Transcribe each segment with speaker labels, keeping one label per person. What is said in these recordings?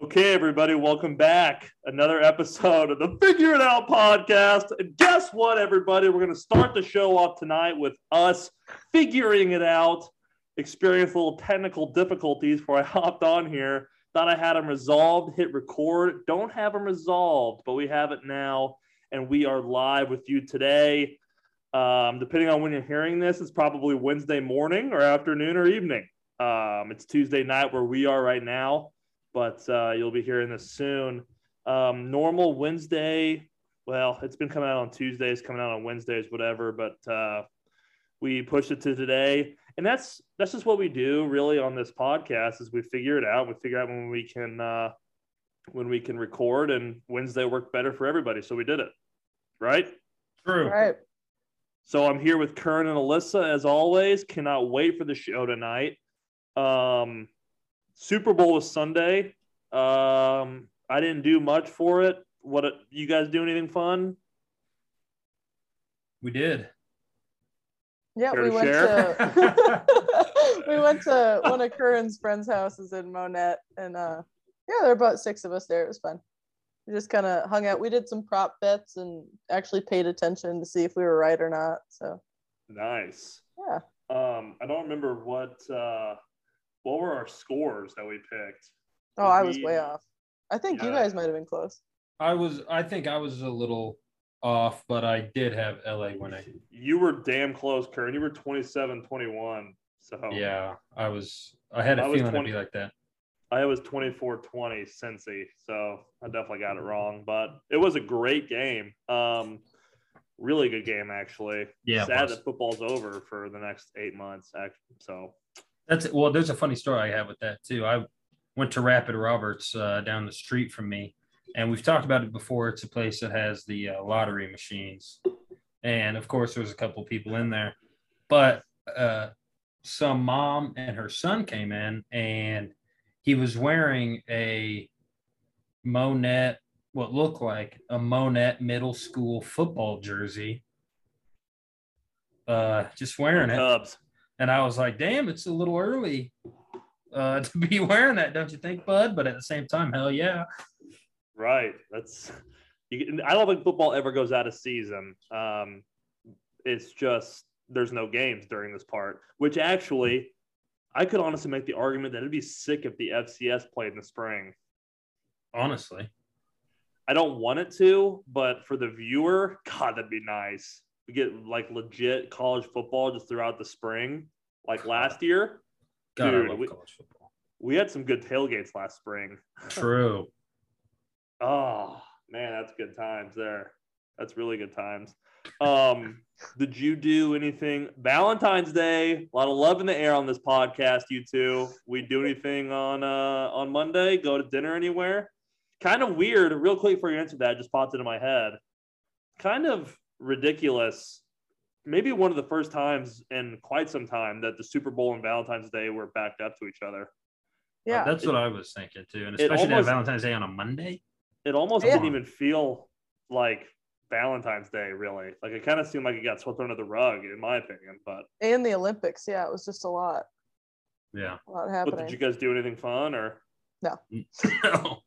Speaker 1: Okay, everybody, welcome back. Another episode of the Figure It Out podcast. And guess what, everybody? We're going to start the show off tonight with us figuring it out. Experienced little technical difficulties before I hopped on here. Thought I had them resolved, hit record. Don't have them resolved, but we have it now. And we are live with you today. Um, depending on when you're hearing this, it's probably Wednesday morning or afternoon or evening. Um, it's Tuesday night where we are right now but uh, you'll be hearing this soon. Um, normal Wednesday, well, it's been coming out on Tuesdays, coming out on Wednesdays, whatever. But uh, we pushed it to today, and that's that's just what we do really on this podcast. Is we figure it out. We figure out when we can uh, when we can record, and Wednesday worked better for everybody, so we did it. Right?
Speaker 2: True. Right.
Speaker 1: So I'm here with Kern and Alyssa as always. Cannot wait for the show tonight. Um, Super Bowl was Sunday. Um, I didn't do much for it. What you guys do anything fun?
Speaker 2: We did.
Speaker 3: Yeah, Care we went to we went to one of Curran's friends' houses in Monett, and uh, yeah, there were about six of us there. It was fun. We just kind of hung out. We did some prop bets and actually paid attention to see if we were right or not. So
Speaker 1: nice.
Speaker 3: Yeah.
Speaker 1: Um, I don't remember what uh, what were our scores that we picked?
Speaker 3: Oh, I was way off. I think yeah. you guys might have been close.
Speaker 2: I was. I think I was a little off, but I did have LA winning.
Speaker 1: You were damn close, Kern. You were 27-21. So
Speaker 2: yeah, I was. I had a I feeling 20, to be like that.
Speaker 1: I was 24-20 Cincy, so I definitely got it wrong. But it was a great game. Um, really good game actually.
Speaker 2: Yeah.
Speaker 1: Sad that football's over for the next eight months. Actually, so
Speaker 2: that's well. There's a funny story I have with that too. I went to Rapid Roberts uh, down the street from me, and we've talked about it before. It's a place that has the uh, lottery machines, and of course, there's a couple people in there, but uh, some mom and her son came in, and he was wearing a Monett, what looked like a Monett middle school football jersey. Uh, just wearing it.
Speaker 1: Cubs.
Speaker 2: And I was like, damn, it's a little early uh, to be wearing that, don't you think, bud? But at the same time, hell yeah.
Speaker 1: Right. That's. You, I don't think football ever goes out of season. Um, it's just there's no games during this part, which actually I could honestly make the argument that it'd be sick if the FCS played in the spring.
Speaker 2: Honestly,
Speaker 1: I don't want it to, but for the viewer, God, that'd be nice we get like legit college football just throughout the spring, like last year.
Speaker 2: God, Dude, we,
Speaker 1: we had some good tailgates last spring.
Speaker 2: True.
Speaker 1: oh man, that's good times there. That's really good times. Um, did you do anything Valentine's Day? A lot of love in the air on this podcast, you two. We do anything on uh on Monday? Go to dinner anywhere? Kind of weird. Real quick before you answer that, just popped into my head. Kind of ridiculous. Maybe one of the first times in quite some time that the Super Bowl and Valentine's Day were backed up to each other.
Speaker 3: Yeah, uh,
Speaker 2: that's what I was thinking too, and especially almost, Valentine's Day on a Monday.
Speaker 1: It almost yeah. didn't even feel like Valentine's Day, really. Like it kind of seemed like it got swept under the rug, in my opinion. But
Speaker 3: and the Olympics, yeah, it was just a lot.
Speaker 2: Yeah,
Speaker 3: a lot happening.
Speaker 1: But did you guys do anything fun or?
Speaker 3: No.
Speaker 2: no.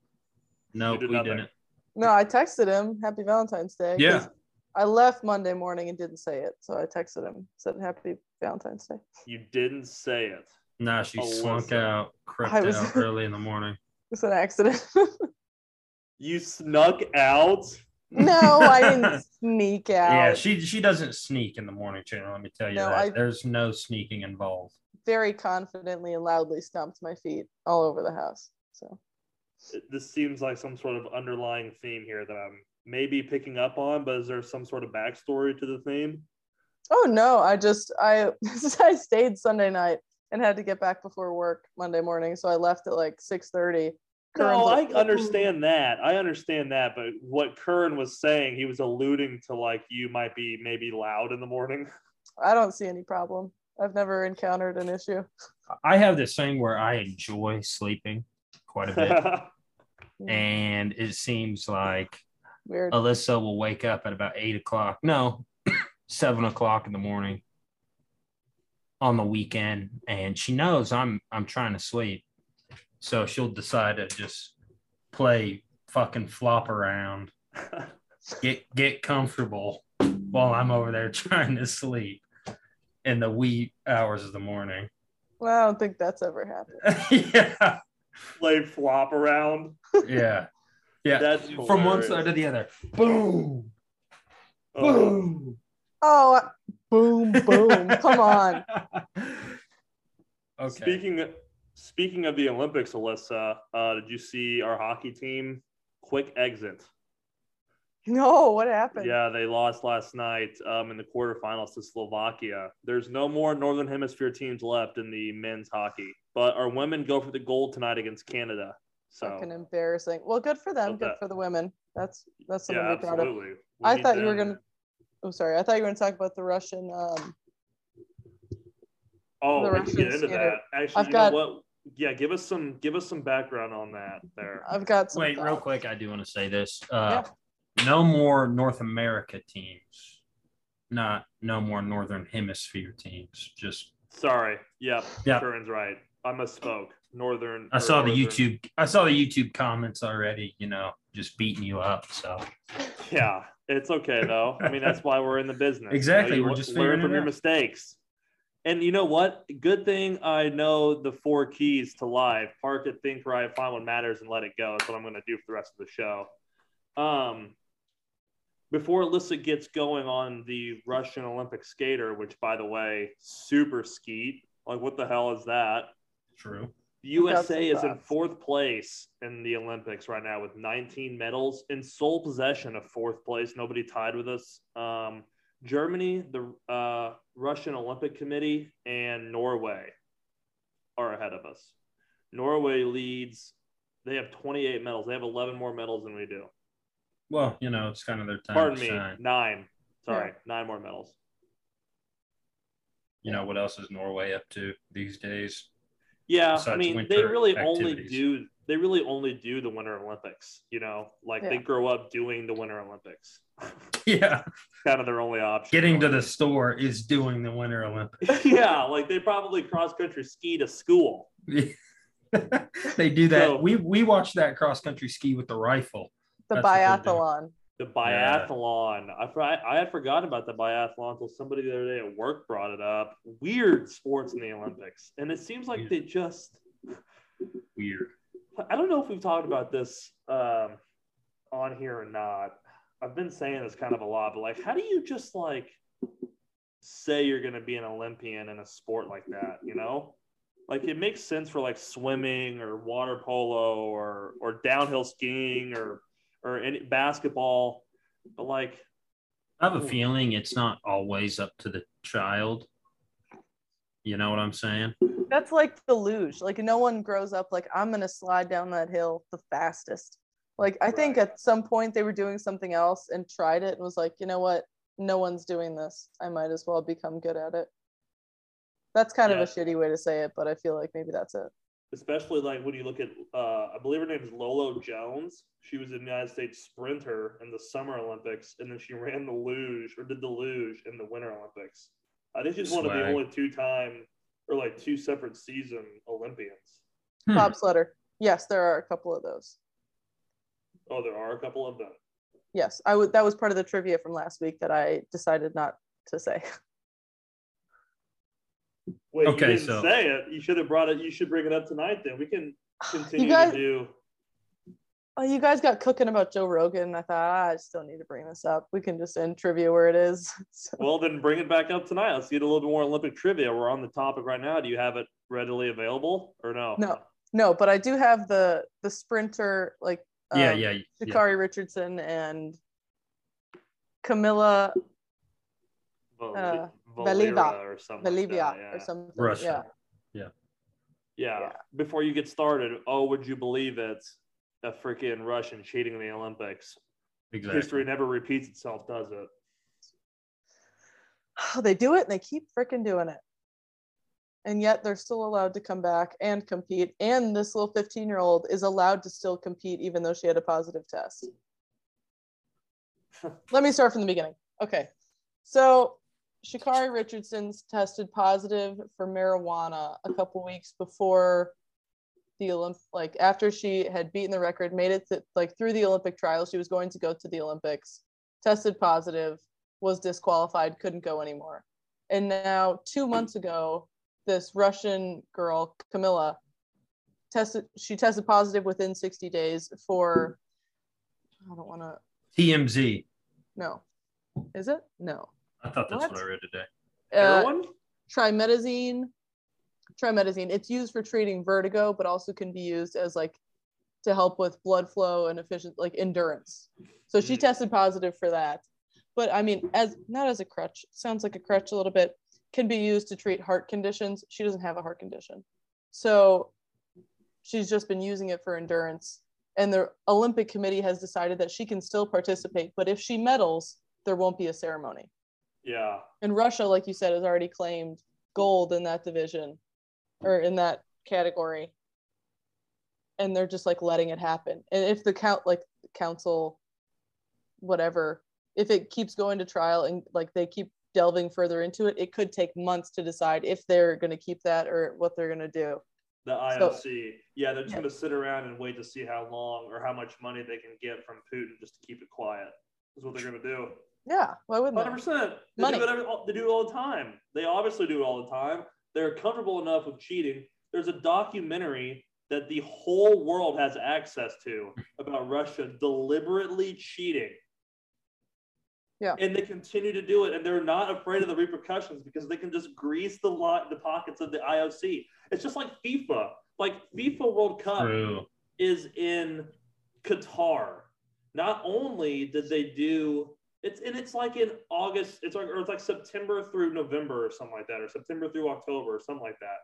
Speaker 2: No, did we nothing. didn't.
Speaker 3: No, I texted him Happy Valentine's Day.
Speaker 2: Yeah.
Speaker 3: I left Monday morning and didn't say it, so I texted him, said Happy Valentine's Day.
Speaker 1: You didn't say it.
Speaker 2: Nah, she oh, slunk out, crept was, out early in the morning.
Speaker 3: It's an accident.
Speaker 1: you snuck out.
Speaker 3: No, I didn't sneak out.
Speaker 2: Yeah, she she doesn't sneak in the morning, channel. Let me tell you no, that. I, There's no sneaking involved.
Speaker 3: Very confidently and loudly stomped my feet all over the house. So
Speaker 1: this seems like some sort of underlying theme here that I'm maybe picking up on, but is there some sort of backstory to the theme?
Speaker 3: Oh no, I just I I stayed Sunday night and had to get back before work Monday morning, so I left at like six thirty.
Speaker 1: No, I understand that. I understand that, but what Curran was saying, he was alluding to like you might be maybe loud in the morning.
Speaker 3: I don't see any problem. I've never encountered an issue.
Speaker 2: I have this thing where I enjoy sleeping quite a bit. and it seems like
Speaker 3: Weird.
Speaker 2: Alyssa will wake up at about eight o'clock. No, seven o'clock in the morning on the weekend, and she knows I'm I'm trying to sleep, so she'll decide to just play fucking flop around, get get comfortable while I'm over there trying to sleep in the wee hours of the morning.
Speaker 3: Well, I don't think that's ever happened.
Speaker 2: yeah.
Speaker 1: Play flop around.
Speaker 2: Yeah. Yeah.
Speaker 1: That's
Speaker 2: From one side to the other. Boom.
Speaker 1: Oh,
Speaker 2: Boom.
Speaker 3: Oh, boom, boom. Come on.
Speaker 2: Okay.
Speaker 1: Speaking speaking of the Olympics, Alyssa, uh, did you see our hockey team quick exit?
Speaker 3: No, what happened?
Speaker 1: Yeah, they lost last night um, in the quarterfinals to Slovakia. There's no more Northern Hemisphere teams left in the men's hockey, but our women go for the gold tonight against Canada. So
Speaker 3: Fucking embarrassing. Well, good for them. Good
Speaker 1: that.
Speaker 3: for the women. That's that's something
Speaker 1: yeah,
Speaker 3: to proud of.
Speaker 1: We
Speaker 3: I
Speaker 1: need
Speaker 3: thought you were gonna. Oh, sorry. I thought you were gonna talk about the Russian. Um,
Speaker 1: Oh,
Speaker 3: the
Speaker 1: we can get into
Speaker 3: skater.
Speaker 1: that. Actually,
Speaker 3: I've
Speaker 1: you
Speaker 3: got-
Speaker 1: know what? Yeah, give us some give us some background on that there.
Speaker 3: I've got some.
Speaker 2: Wait, real quick, I do want to say this. Uh, No more North America teams. Not no more Northern Hemisphere teams. Just
Speaker 1: Sorry. Yep.
Speaker 2: Yeah.
Speaker 1: Turin's right. I misspoke. Northern.
Speaker 2: I saw the YouTube. I saw the YouTube comments already. You know, just beating you up. So
Speaker 1: Yeah, it's okay though. I mean, that's why we're in the business.
Speaker 2: Exactly,
Speaker 1: You
Speaker 2: we're just
Speaker 1: learn
Speaker 2: figuring
Speaker 1: from your mistakes. And you know what? Good thing I know the four keys to life: park it, think right, find what matters, and let it go. That's what I'm going to do for the rest of the show. Um, before Alyssa gets going on the Russian Olympic skater, which, by the way, super skeet. Like, what the hell is that?
Speaker 2: true.
Speaker 1: The
Speaker 3: I've got
Speaker 1: USA is in fourth place in the Olympics right now with 19 medals in sole possession of fourth place. Nobody tied with us. Um, Germany, the uh, Russian Olympic Committee, and Norway are ahead of us. Norway leads. They have 28 medals. They have 11 more medals than we do.
Speaker 2: Well, you know, it's kind of their time
Speaker 1: Pardon
Speaker 2: to
Speaker 1: me,
Speaker 2: shine.
Speaker 1: nine. Sorry, nine more medals.
Speaker 2: You know what else is Norway up to these days?
Speaker 1: Yeah, I mean, they
Speaker 2: winter
Speaker 1: really only do they really only do the Winter Olympics. You know, like they
Speaker 3: Yeah.
Speaker 1: grow up doing the Winter Olympics.
Speaker 2: Yeah,
Speaker 1: kind of their only option.
Speaker 2: getting to the store is doing the Winter Olympics.
Speaker 1: yeah, like they probably cross country ski to school.
Speaker 2: they do that.
Speaker 1: So-
Speaker 2: we we watched that cross country ski with the rifle.
Speaker 3: The
Speaker 2: That's what they do.
Speaker 3: biathlon.
Speaker 1: The biathlon. I, I had forgotten about the biathlon until somebody the other day at work brought it up. Weird sports in the Olympics, and it seems like
Speaker 2: Weird.
Speaker 1: they just.
Speaker 2: Weird.
Speaker 1: I don't know if we've talked about this um, on here or not. I've been saying this kind of a lot, but like, how do you just like say you're going to be an Olympian in a sport like that? You know, like it makes sense for like swimming or water polo or or downhill skiing or or any basketball, but like,
Speaker 2: I have a feeling it's not always up to the child. You know what I'm saying?
Speaker 3: That's like the luge. Like no one grows up like I'm gonna slide down that hill the fastest. Like I think at some point they were doing something else and tried it and was like, you know what? No one's doing this. I might as well become good at it. That's kind
Speaker 1: Yeah.
Speaker 3: of a shitty way to say it, but I feel like maybe that's it.
Speaker 1: Especially like when you look at uh, I believe her name is Lolo Jones. She was a United States sprinter in the Summer Olympics, and then she ran the luge or did the luge in the Winter Olympics. I think she's one of the only two-time or like two separate season Olympians.
Speaker 2: Hmm.
Speaker 3: Bobsledder. Yes, there are a couple of those.
Speaker 1: Oh, there are a couple of them.
Speaker 3: Yes, I would. That was part of the trivia from last week that I decided not to say.
Speaker 1: Wait,
Speaker 2: Okay,
Speaker 1: you didn't
Speaker 2: so-
Speaker 1: say it. You should have brought it. You should bring it up tonight. Then we can continue
Speaker 3: guys-
Speaker 1: to do.
Speaker 3: Oh, you guys got cooking about Joe Rogan. I thought ah, I still need to bring this up. We can just end trivia where it is. So-
Speaker 1: Well, then bring it back up tonight. Let's get a little bit more Olympic trivia. We're on the topic right now. Do you have it readily available or no?
Speaker 3: No. No, but I do have the the sprinter like
Speaker 2: Yeah,
Speaker 3: um,
Speaker 2: yeah, yeah.
Speaker 3: Sha'Carri Richardson and Kamila
Speaker 1: Val-
Speaker 3: Uh,
Speaker 1: Valera
Speaker 3: Valiva.
Speaker 1: or something. like yeah.
Speaker 3: or something.
Speaker 2: Russia.
Speaker 3: Yeah.
Speaker 1: Yeah.
Speaker 3: Yeah.
Speaker 1: Before you get started, oh, would you believe it? A freaking Russian cheating in the Olympics.
Speaker 2: Exactly.
Speaker 1: History never repeats itself, does it?
Speaker 3: Oh, They do it and they keep freaking doing it. And yet they're still allowed to come back and compete. And this little 15 year old is allowed to still compete even though she had a positive test. Let me start from the beginning. Okay. So Sha'Carri Richardson's tested positive for marijuana a couple weeks before the Olymp like after she had beaten the record, made it to, like through the Olympic trials, she was going to go to the Olympics, tested positive, was disqualified, couldn't go anymore. And now 2 months ago, this Russian girl, Kamila, tested she tested positive within 60 days for I don't want to
Speaker 2: TMZ.
Speaker 3: No. Is it? No.
Speaker 2: I thought that's what,
Speaker 3: What?
Speaker 2: I read today.
Speaker 3: Uh,
Speaker 1: Heroin?
Speaker 3: trimetazine trimetazine it's used for treating vertigo but also can be used as like to help with blood flow and efficient like endurance. So she
Speaker 1: Mm.
Speaker 3: tested positive for that. But i mean as not as a crutch. Sounds like a crutch a little bit. Can be used to treat heart conditions. She doesn't have a heart condition. So she's just been using it for endurance. And the olympic committee has decided that she can still participate but if she medals there won't be a ceremony
Speaker 1: Yeah.
Speaker 3: and Russia, like you said, has already claimed gold in that division or in that category. And they're just like letting it happen. And if the count like council, whatever, if it keeps going to trial and like they keep delving further into it, it could take months to decide if they're gonna keep that or what they're gonna do.
Speaker 1: The
Speaker 3: So-
Speaker 1: yeah, they're just
Speaker 3: Yeah.
Speaker 1: going to sit around and wait to see how long or how much money they can get from Putin just to keep it quiet. Is what they're going to do.
Speaker 3: Yeah, why wouldn't
Speaker 1: Hundred percent. They
Speaker 3: Money.
Speaker 1: do it. Every, they do it all the time. They obviously do it all the time. They're comfortable enough with cheating. There's a documentary that the whole world has access to about Russia deliberately cheating.
Speaker 3: Yeah.
Speaker 1: And they continue to do it, and they're not afraid of the repercussions because they can just grease the lot, the pockets of the IOC. It's just like FIFA. Like FIFA World Cup
Speaker 2: True.
Speaker 1: is in Qatar. Not only did they do it's and it's like in August, it's like or it's like September through November or something like that, or September through October or something like that.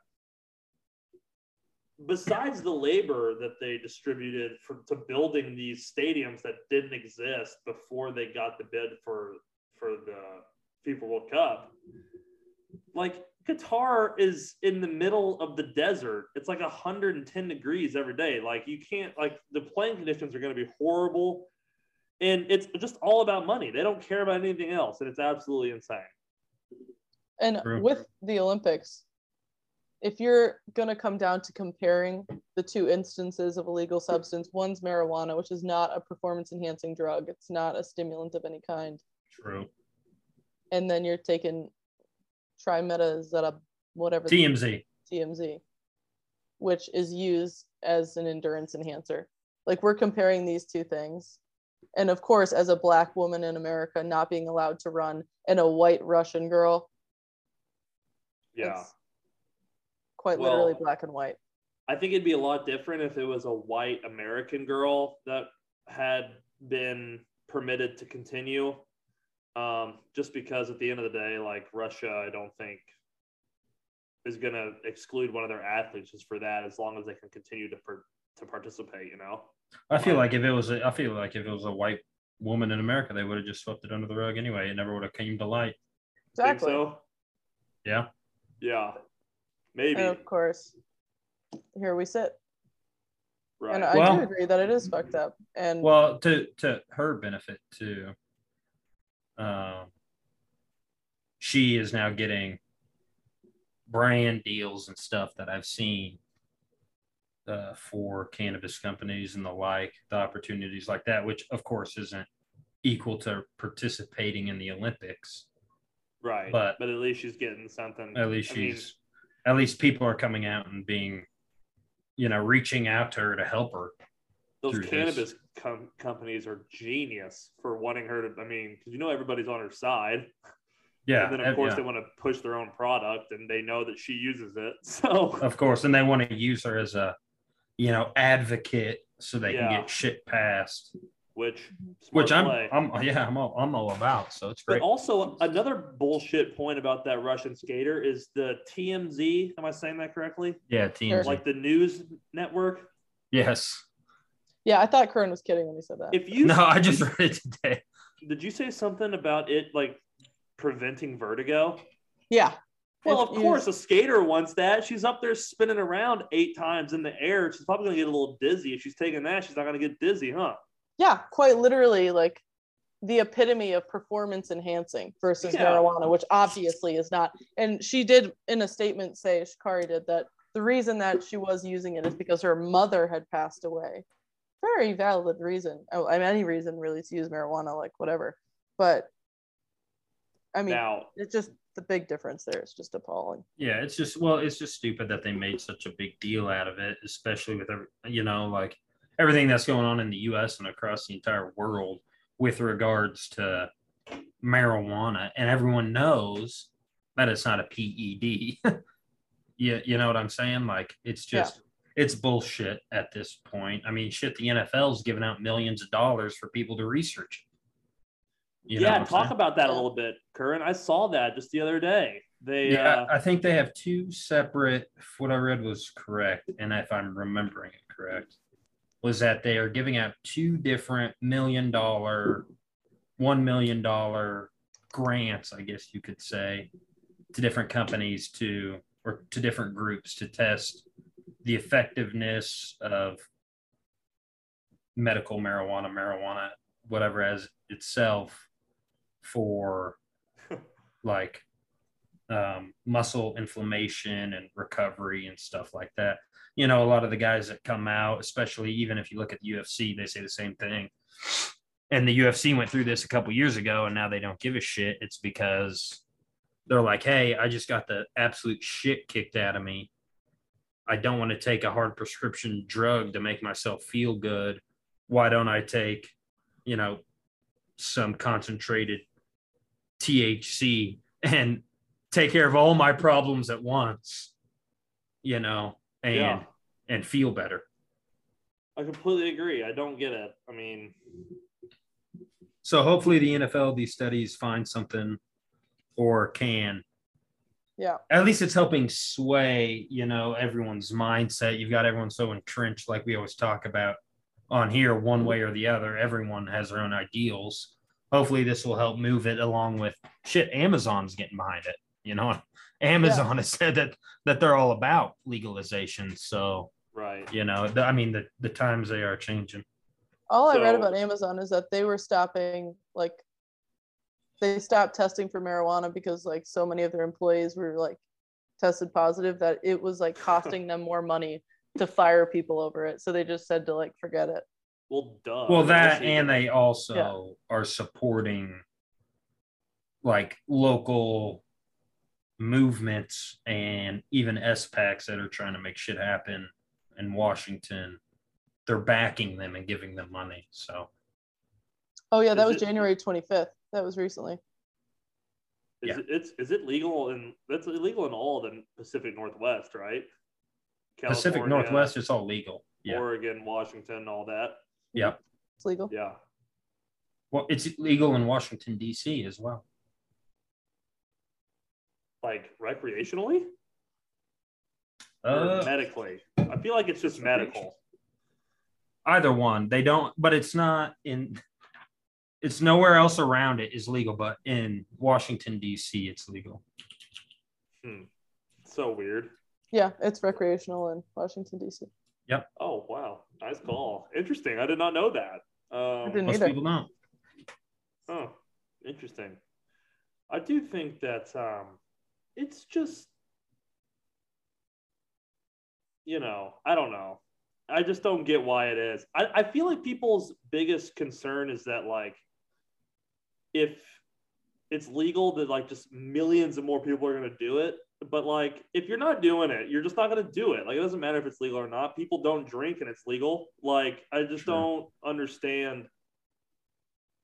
Speaker 1: Besides the labor that they distributed for to building these stadiums that didn't exist before they got the bid for for the FIFA World Cup, like Qatar is in the middle of the desert. It's like 110 degrees every day. Like you can't like the playing conditions are going to be horrible. And it's just all about money. They don't care about anything else. And it's absolutely insane.
Speaker 3: And
Speaker 2: True.
Speaker 3: with the Olympics, if you're going to come down to comparing the two instances of illegal substance, one's marijuana, which is not a performance enhancing drug, it's not a stimulant of any kind.
Speaker 2: True.
Speaker 3: And then you're taking trimetazeta, uh, whatever,
Speaker 2: TMZ.
Speaker 3: TMZ, which is used as an endurance enhancer. Like we're comparing these two things. And of course, as a black woman in America not being allowed to run and a white Russian girl,
Speaker 1: Yeah.
Speaker 3: quite
Speaker 1: Well-
Speaker 3: literally black and white.
Speaker 1: I think it'd be a lot different if it was a white American girl that had been permitted to continue. Um, just because at the end of the day, like Russia, I don't think is going to exclude one of their athletes just for that, as long as they can continue to per- to participate. You know.
Speaker 2: I feel like if it was, a, I feel like if it was a white woman in America, they would have just swept it under the rug anyway. It never would have came to light.
Speaker 1: Think
Speaker 3: Exactly.
Speaker 1: so?
Speaker 2: Yeah.
Speaker 1: Yeah. Maybe.
Speaker 3: And of course, here we sit.
Speaker 1: right.
Speaker 3: And I
Speaker 2: Well-
Speaker 3: do agree that it is fucked up. And
Speaker 2: Well, to to her benefit too. Um, she is now getting brand deals and stuff that I've seen uh, for cannabis companies and the like, the opportunities like that, which of course isn't equal to participating in the Olympics.
Speaker 1: right.
Speaker 2: but-
Speaker 1: but at least she's getting something.
Speaker 2: At least
Speaker 1: I mean,
Speaker 2: she's, at least people are coming out and being, you know, reaching out to her to help her.
Speaker 1: those cannabis com- companies are genius for wanting her to. I mean, because you know everybody's on her side,
Speaker 2: Yeah,
Speaker 1: and then of course
Speaker 2: yeah.
Speaker 1: they want to push their own product, and they know that she uses it. So
Speaker 2: of course, and they want to use her as a, you know, advocate so they can get shit passed.
Speaker 1: which
Speaker 2: Which I'm,
Speaker 1: play.
Speaker 2: I'm, yeah, I'm all, I'm all about. So it's great.
Speaker 1: But
Speaker 2: great.
Speaker 1: also another bullshit point about that Russian skater is the TMZ. Am I saying that correctly?
Speaker 2: Yeah, teams.
Speaker 1: Like the news network.
Speaker 2: yes.
Speaker 3: yeah, I thought Kern was kidding when he said that.
Speaker 1: If you
Speaker 2: No, I just read it today.
Speaker 1: did you say something about it like preventing vertigo?
Speaker 3: yeah.
Speaker 1: Well, of course, a skater wants that. She's up there spinning around eight times in the air. She's probably gonna get a little dizzy. If she's taking that, she's not gonna get dizzy, huh?
Speaker 3: Yeah, quite literally like the epitome of performance enhancing versus
Speaker 1: Yeah.
Speaker 3: marijuana, which obviously is not. And she did in a statement say, Sha'Carri did that the reason that she was using it is because her mother had passed away. Very valid reason. Oh, I mean, any reason really to use marijuana, like whatever. But I mean,
Speaker 1: now,
Speaker 3: it's just the big difference there is just appalling.
Speaker 2: Yeah, it's just well, it's just stupid that they made such a big deal out of it, especially with every, you know, like everything that's going on in the U.S. and across the entire world with regards to marijuana, and everyone knows that it's not a PED. you, you know what I'm saying? Like it's just yeah. it's bullshit at this point. I mean, shit, the NFL's giving out millions of dollars for people to research.
Speaker 1: You yeah, talk about that a little bit, Curran. I saw that just the other day. They
Speaker 2: yeah, uh, I think they have two separate. If What I read was correct, and if I'm remembering it correct, was that they are giving out two different million dollar, one million dollar grants, I guess you could say, to different companies to or to different groups to test the effectiveness of medical marijuana, marijuana, whatever as itself for like um, muscle inflammation and recovery and stuff like that. You know, a lot of the guys that come out, especially even if you look at the UFC, they say the same thing. And the UFC went through this a couple years ago, and now they don't give a shit. It's because they're like, hey, I just got the absolute shit kicked out of me. I don't want to take a hard prescription drug to make myself feel good. Why don't I take, you know, some concentrated THC and take care of all my problems at once, you know, and yeah. and feel better.
Speaker 1: I completely agree. I don't get it. I mean,
Speaker 2: so hopefully the NFL these studies find something or can.
Speaker 3: Yeah.
Speaker 2: At least it's helping sway, you know, everyone's mindset. You've got everyone so entrenched, like we always talk about on here, one way or the other. Everyone has their own ideals. Hopefully, this will help move it along with shit. Amazon's getting behind it. You know, Amazon yeah. has said that that they're all about legalization. So,
Speaker 1: right.
Speaker 2: You know, the, I mean, the the times they are changing.
Speaker 3: All so, I read about Amazon is that they were stopping like they stopped testing for marijuana because like so many of their employees were like tested positive that it was like costing them more money to fire people over it. So they just said to like forget it.
Speaker 1: Well, duh.
Speaker 2: Well, that and they also yeah. are supporting like local movements and even SPACs that are trying to make shit happen in Washington. They're backing them and giving them money. So.
Speaker 3: Oh yeah, that was January twenty fifth. That was recently.
Speaker 1: Is yeah. it, it's is it legal and that's illegal in all of the Pacific Northwest, right?
Speaker 2: California, Pacific Northwest, it's all legal.
Speaker 1: Yeah. Oregon, Washington, all that.
Speaker 2: Yeah.
Speaker 3: It's legal.
Speaker 1: Yeah.
Speaker 2: Well, it's legal in Washington D.C. as well.
Speaker 1: Like recreationally?
Speaker 2: Uh,
Speaker 1: or medically. I feel like it's just medical.
Speaker 2: Either one. They don't, but it's not in it's nowhere else around it is legal, but in Washington D.C. it's legal.
Speaker 1: Hmm. So weird.
Speaker 3: Yeah, it's recreational in Washington D.C.
Speaker 2: Yep.
Speaker 1: Oh wow, nice call. Interesting. I did not know that. Um,
Speaker 3: I didn't most either.
Speaker 2: people don't.
Speaker 1: Oh, interesting. I do think that um, it's just, you know, I don't know. I just don't get why it is. I, I feel like people's biggest concern is that like if it's legal that like just millions of more people are going to do it but like if you're not doing it you're just not going to do it. Like it doesn't matter if it's legal or not. People don't drink and it's legal. Like i just sure. don't understand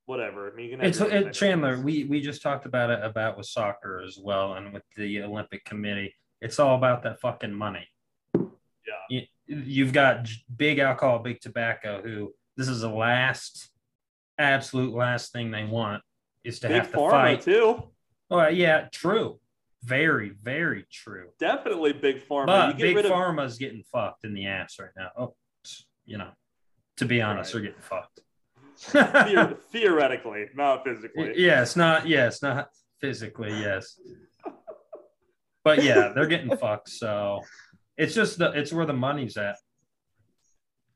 Speaker 1: whatever. I mean
Speaker 2: it's it, chandler we we just talked about it about with soccer as well and with the olympic committee. It's all about that fucking money.
Speaker 1: Yeah.
Speaker 2: You, you've got big alcohol big tobacco who this is the last absolute last thing they want is to Big have to fight.
Speaker 1: too.
Speaker 2: Oh yeah, true. Very, very true.
Speaker 1: Definitely big pharma.
Speaker 2: But big pharma's getting fucked in the ass right now. Oh, you know, to be honest, right. they're getting fucked.
Speaker 1: theoretically, not physically.
Speaker 2: Yeah, it's not. Yeah, it's not physically. Yes, but yeah, they're getting fucked. So it's just the it's where the money's at.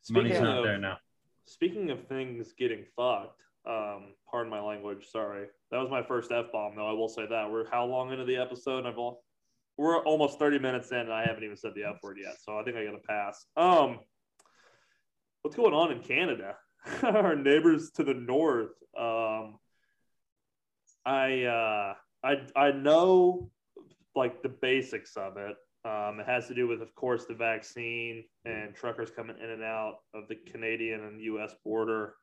Speaker 2: Speaking money's not
Speaker 1: of,
Speaker 2: there now.
Speaker 1: Speaking of things getting fucked, um, pardon my language. Sorry, that was my first f bomb, though. I will say that we're how long into the episode? I've all we're almost 30 minutes in and I haven't even said the F word yet. So I think I got to pass. Um, what's going on in Canada? Our neighbors to the north. Um, I, uh, I, I know like the basics of it. Um, it has to do with, of course, the vaccine and truckers coming in and out of the Canadian and U.S. border.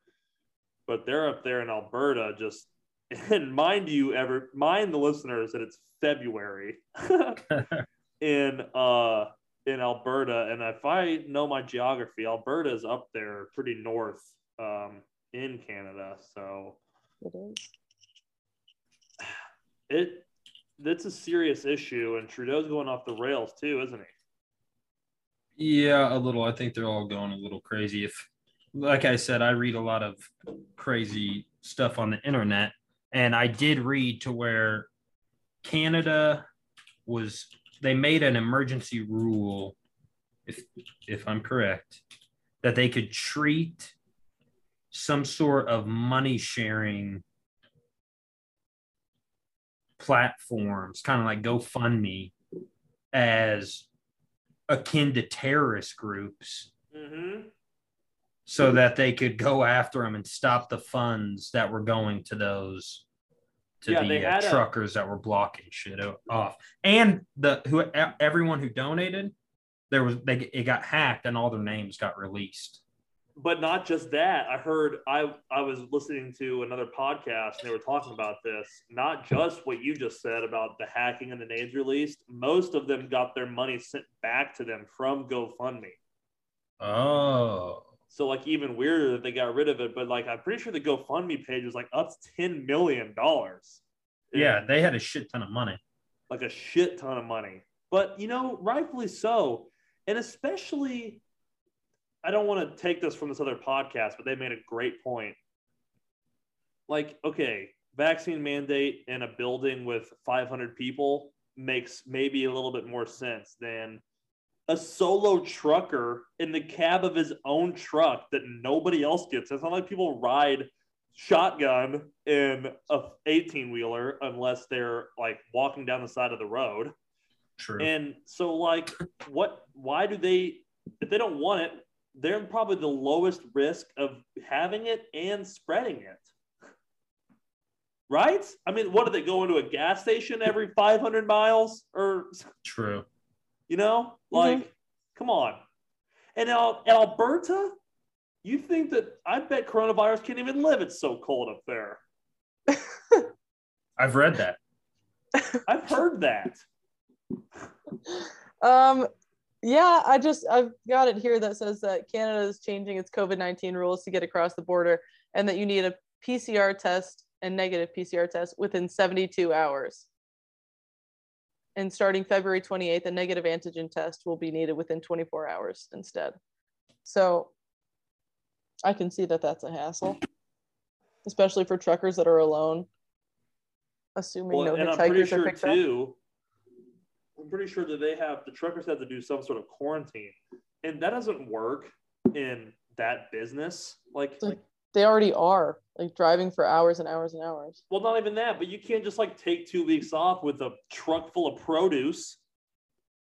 Speaker 1: But they're up there in Alberta, just and mind you, ever mind the listeners that it's February in uh in Alberta, and if I know my geography, Alberta is up there pretty north um, in Canada. So
Speaker 3: It is.
Speaker 1: it that's a serious issue, and Trudeau's going off the rails too, isn't he?
Speaker 2: Yeah, a little. I think they're all going a little crazy. If, like I said, I read a lot of crazy stuff on the internet, and I did read to where Canada was they made an emergency rule, if if I'm correct, that they could treat some sort of money sharing platforms, kind of like GoFundMe, as akin to terrorist groups.
Speaker 1: Mm-hmm.
Speaker 2: So that they could go after them and stop the funds that were going to those to
Speaker 1: Yeah,
Speaker 2: the uh,
Speaker 1: had a-
Speaker 2: truckers that were blocking shit off, and the who everyone who donated, there was they it got hacked and all their names got released.
Speaker 1: but not just that i heard i i was listening to another podcast and they were talking about this. Not just what you just said about the hacking and the names released most of them got their money sent back to them from gofundme.
Speaker 2: Oh,
Speaker 1: so like even weirder that they got rid of it but like i'm pretty sure the gofundme page was like up to 10 million dollars
Speaker 2: yeah, they had a shit ton of money.
Speaker 1: like a shit ton of money. But you know, rightfully so. And especially, I don't want to take this from this other podcast, but they made a great point. Like, okay, vaccine mandate in a building with 500 people makes maybe a little bit more sense than a solo trucker in the cab of his own truck that nobody else gets. It's not like people ride shotgun in a 18 wheeler unless they're like walking down the side of the road.
Speaker 2: True.
Speaker 1: And so, like, what? Why do they? If they don't want it, they're probably the lowest risk of having it and spreading it. Right? I mean, what do they go into a gas station every 500 miles, or
Speaker 2: True.
Speaker 1: You know, like, come on. And Al- Alberta, you think that? I bet coronavirus can't even live. It's so cold up there.
Speaker 2: I've read that.
Speaker 1: I've heard that.
Speaker 3: Um, yeah, I just I've got it here that says that Canada is changing its COVID nineteen rules to get across the border, and that you need a PCR test and negative PCR test within seventy two hours. And starting February twenty eighth, a negative antigen test will be needed within twenty four hours instead. So, I can see that that's a hassle, especially for truckers that are alone. Assuming
Speaker 1: Well,
Speaker 3: no
Speaker 1: and I'm pretty
Speaker 3: are
Speaker 1: sure
Speaker 3: picked up.
Speaker 1: too. I'm pretty sure that they have the truckers have to do some sort of quarantine, and that doesn't work in that business. Like,
Speaker 3: Like- They already are like driving for hours and hours and hours.
Speaker 1: well, not even that, but you can't just like take two weeks off with a truck full of produce.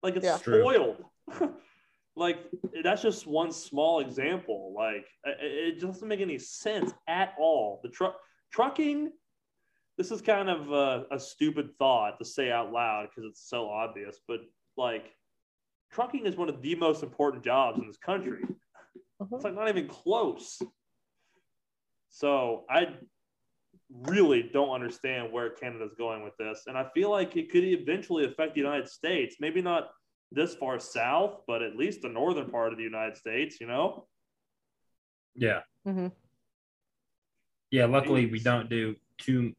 Speaker 1: Like it's
Speaker 3: Yeah.
Speaker 1: Spoiled. like that's just one small example. Like it, it doesn't make any sense at all. The truck trucking. This is kind of a, a stupid thought to say out loud because it's so obvious, but like trucking is one of the most important jobs in this country.
Speaker 3: Mhm.
Speaker 1: It's like not even close. So I really don't understand where Canada's going with this. And I feel like it could eventually affect the United States. Maybe not this far south, but at least the northern part of the United States, you know?
Speaker 2: Yeah.
Speaker 3: Mhm.
Speaker 2: Yeah. Luckily, we don't do too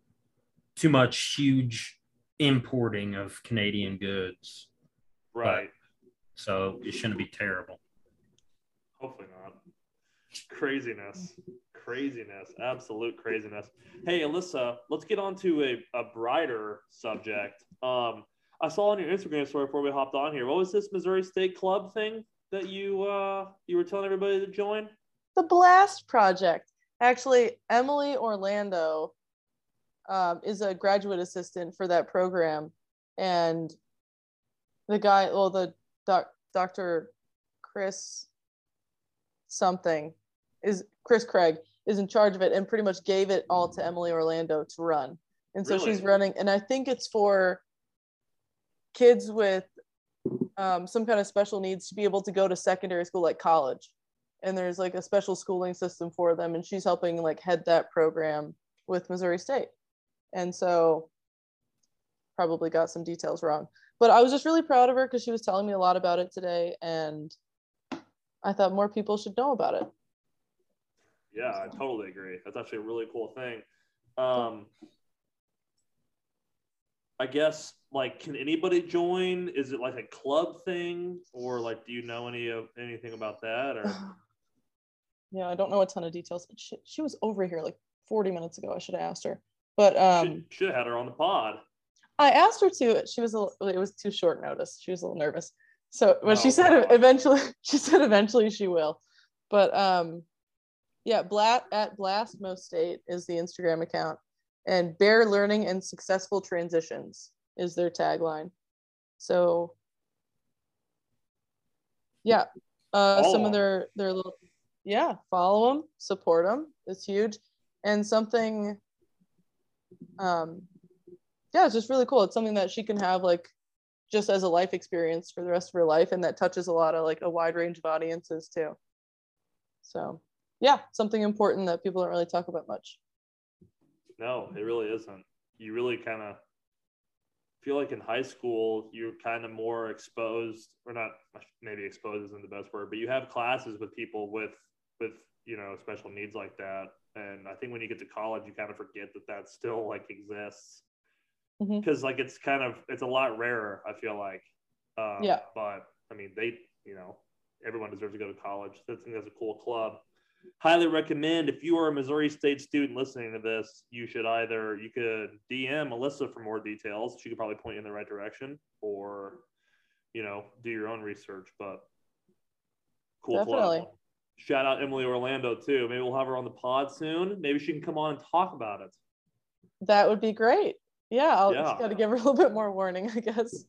Speaker 2: too much huge importing of Canadian goods,
Speaker 1: Right.
Speaker 2: so it shouldn't be terrible.
Speaker 1: Hopefully not. Craziness. Craziness. Absolute craziness. Hey, Alyssa, let's get on to a, a brighter subject. Um, I saw on your Instagram story before we hopped on here. What was this Missouri State Club thing that you uh, you were telling everybody to join?
Speaker 3: The Blast Project. Actually, Emily Orlando um, is a graduate assistant for that program, and the guy, well, the doc, Dr. Chris something is Chris Craig is in charge of it and pretty much gave it all to Emily Orlando to run. And so
Speaker 1: Really?
Speaker 3: she's running, and I think it's for kids with um, some kind of special needs to be able to go to secondary school like college. And there's like a special schooling system for them, and she's helping like head that program with Missouri State. And so probably got some details wrong. But I was just really proud of her because she was telling me a lot about it today, and I thought more people should know about it.
Speaker 1: Yeah, I totally agree. That's actually a really cool thing. Um, I guess like can anybody join? Is it like a club thing, or like do you know any of anything about that? Or
Speaker 3: yeah, I don't know a ton of details. She, she was over here like 40 minutes ago. I should have asked her. But um,
Speaker 1: should, should have had her on the pod.
Speaker 3: I asked her to. She was a, it was too short notice. She was a little nervous. So, but she
Speaker 1: Oh,
Speaker 3: said
Speaker 1: God.
Speaker 3: eventually. She said eventually she will. But um, yeah, Blat at Blastmo State is the Instagram account, and Bear Learning and Successful Transitions is their tagline. So, yeah, uh, some of their their little yeah, follow them, support them. It's huge, and something. Um, yeah, it's just really cool. It's something that she can have like just as a life experience for the rest of her life, and that touches a lot of like a wide range of audiences too. So, yeah, something important that people don't really talk about much.
Speaker 1: No, it really isn't. You really kind of feel like in high school you're kind of more exposed, or not maybe exposed isn't the best word, but you have classes with people with with you know special needs like that. And I think when you get to college, you kind of forget that that still like exists because like it's kind of it's a lot rarer. I feel like. Um,
Speaker 3: Yeah.
Speaker 1: But I mean, they you know everyone deserves to go to college. I think that's a cool club highly recommend if you are a Missouri State student listening to this, you should either you could DM Alyssa for more details. She could probably point you in the right direction, or you know, do your own research. But cool
Speaker 3: Definitely.
Speaker 1: Shout out Emily Orlando too. Maybe we'll have her on the pod soon. Maybe she can come on and talk about it.
Speaker 3: That would be great. Yeah, I'll
Speaker 1: Yeah.
Speaker 3: just got to give her a little bit more warning, I guess.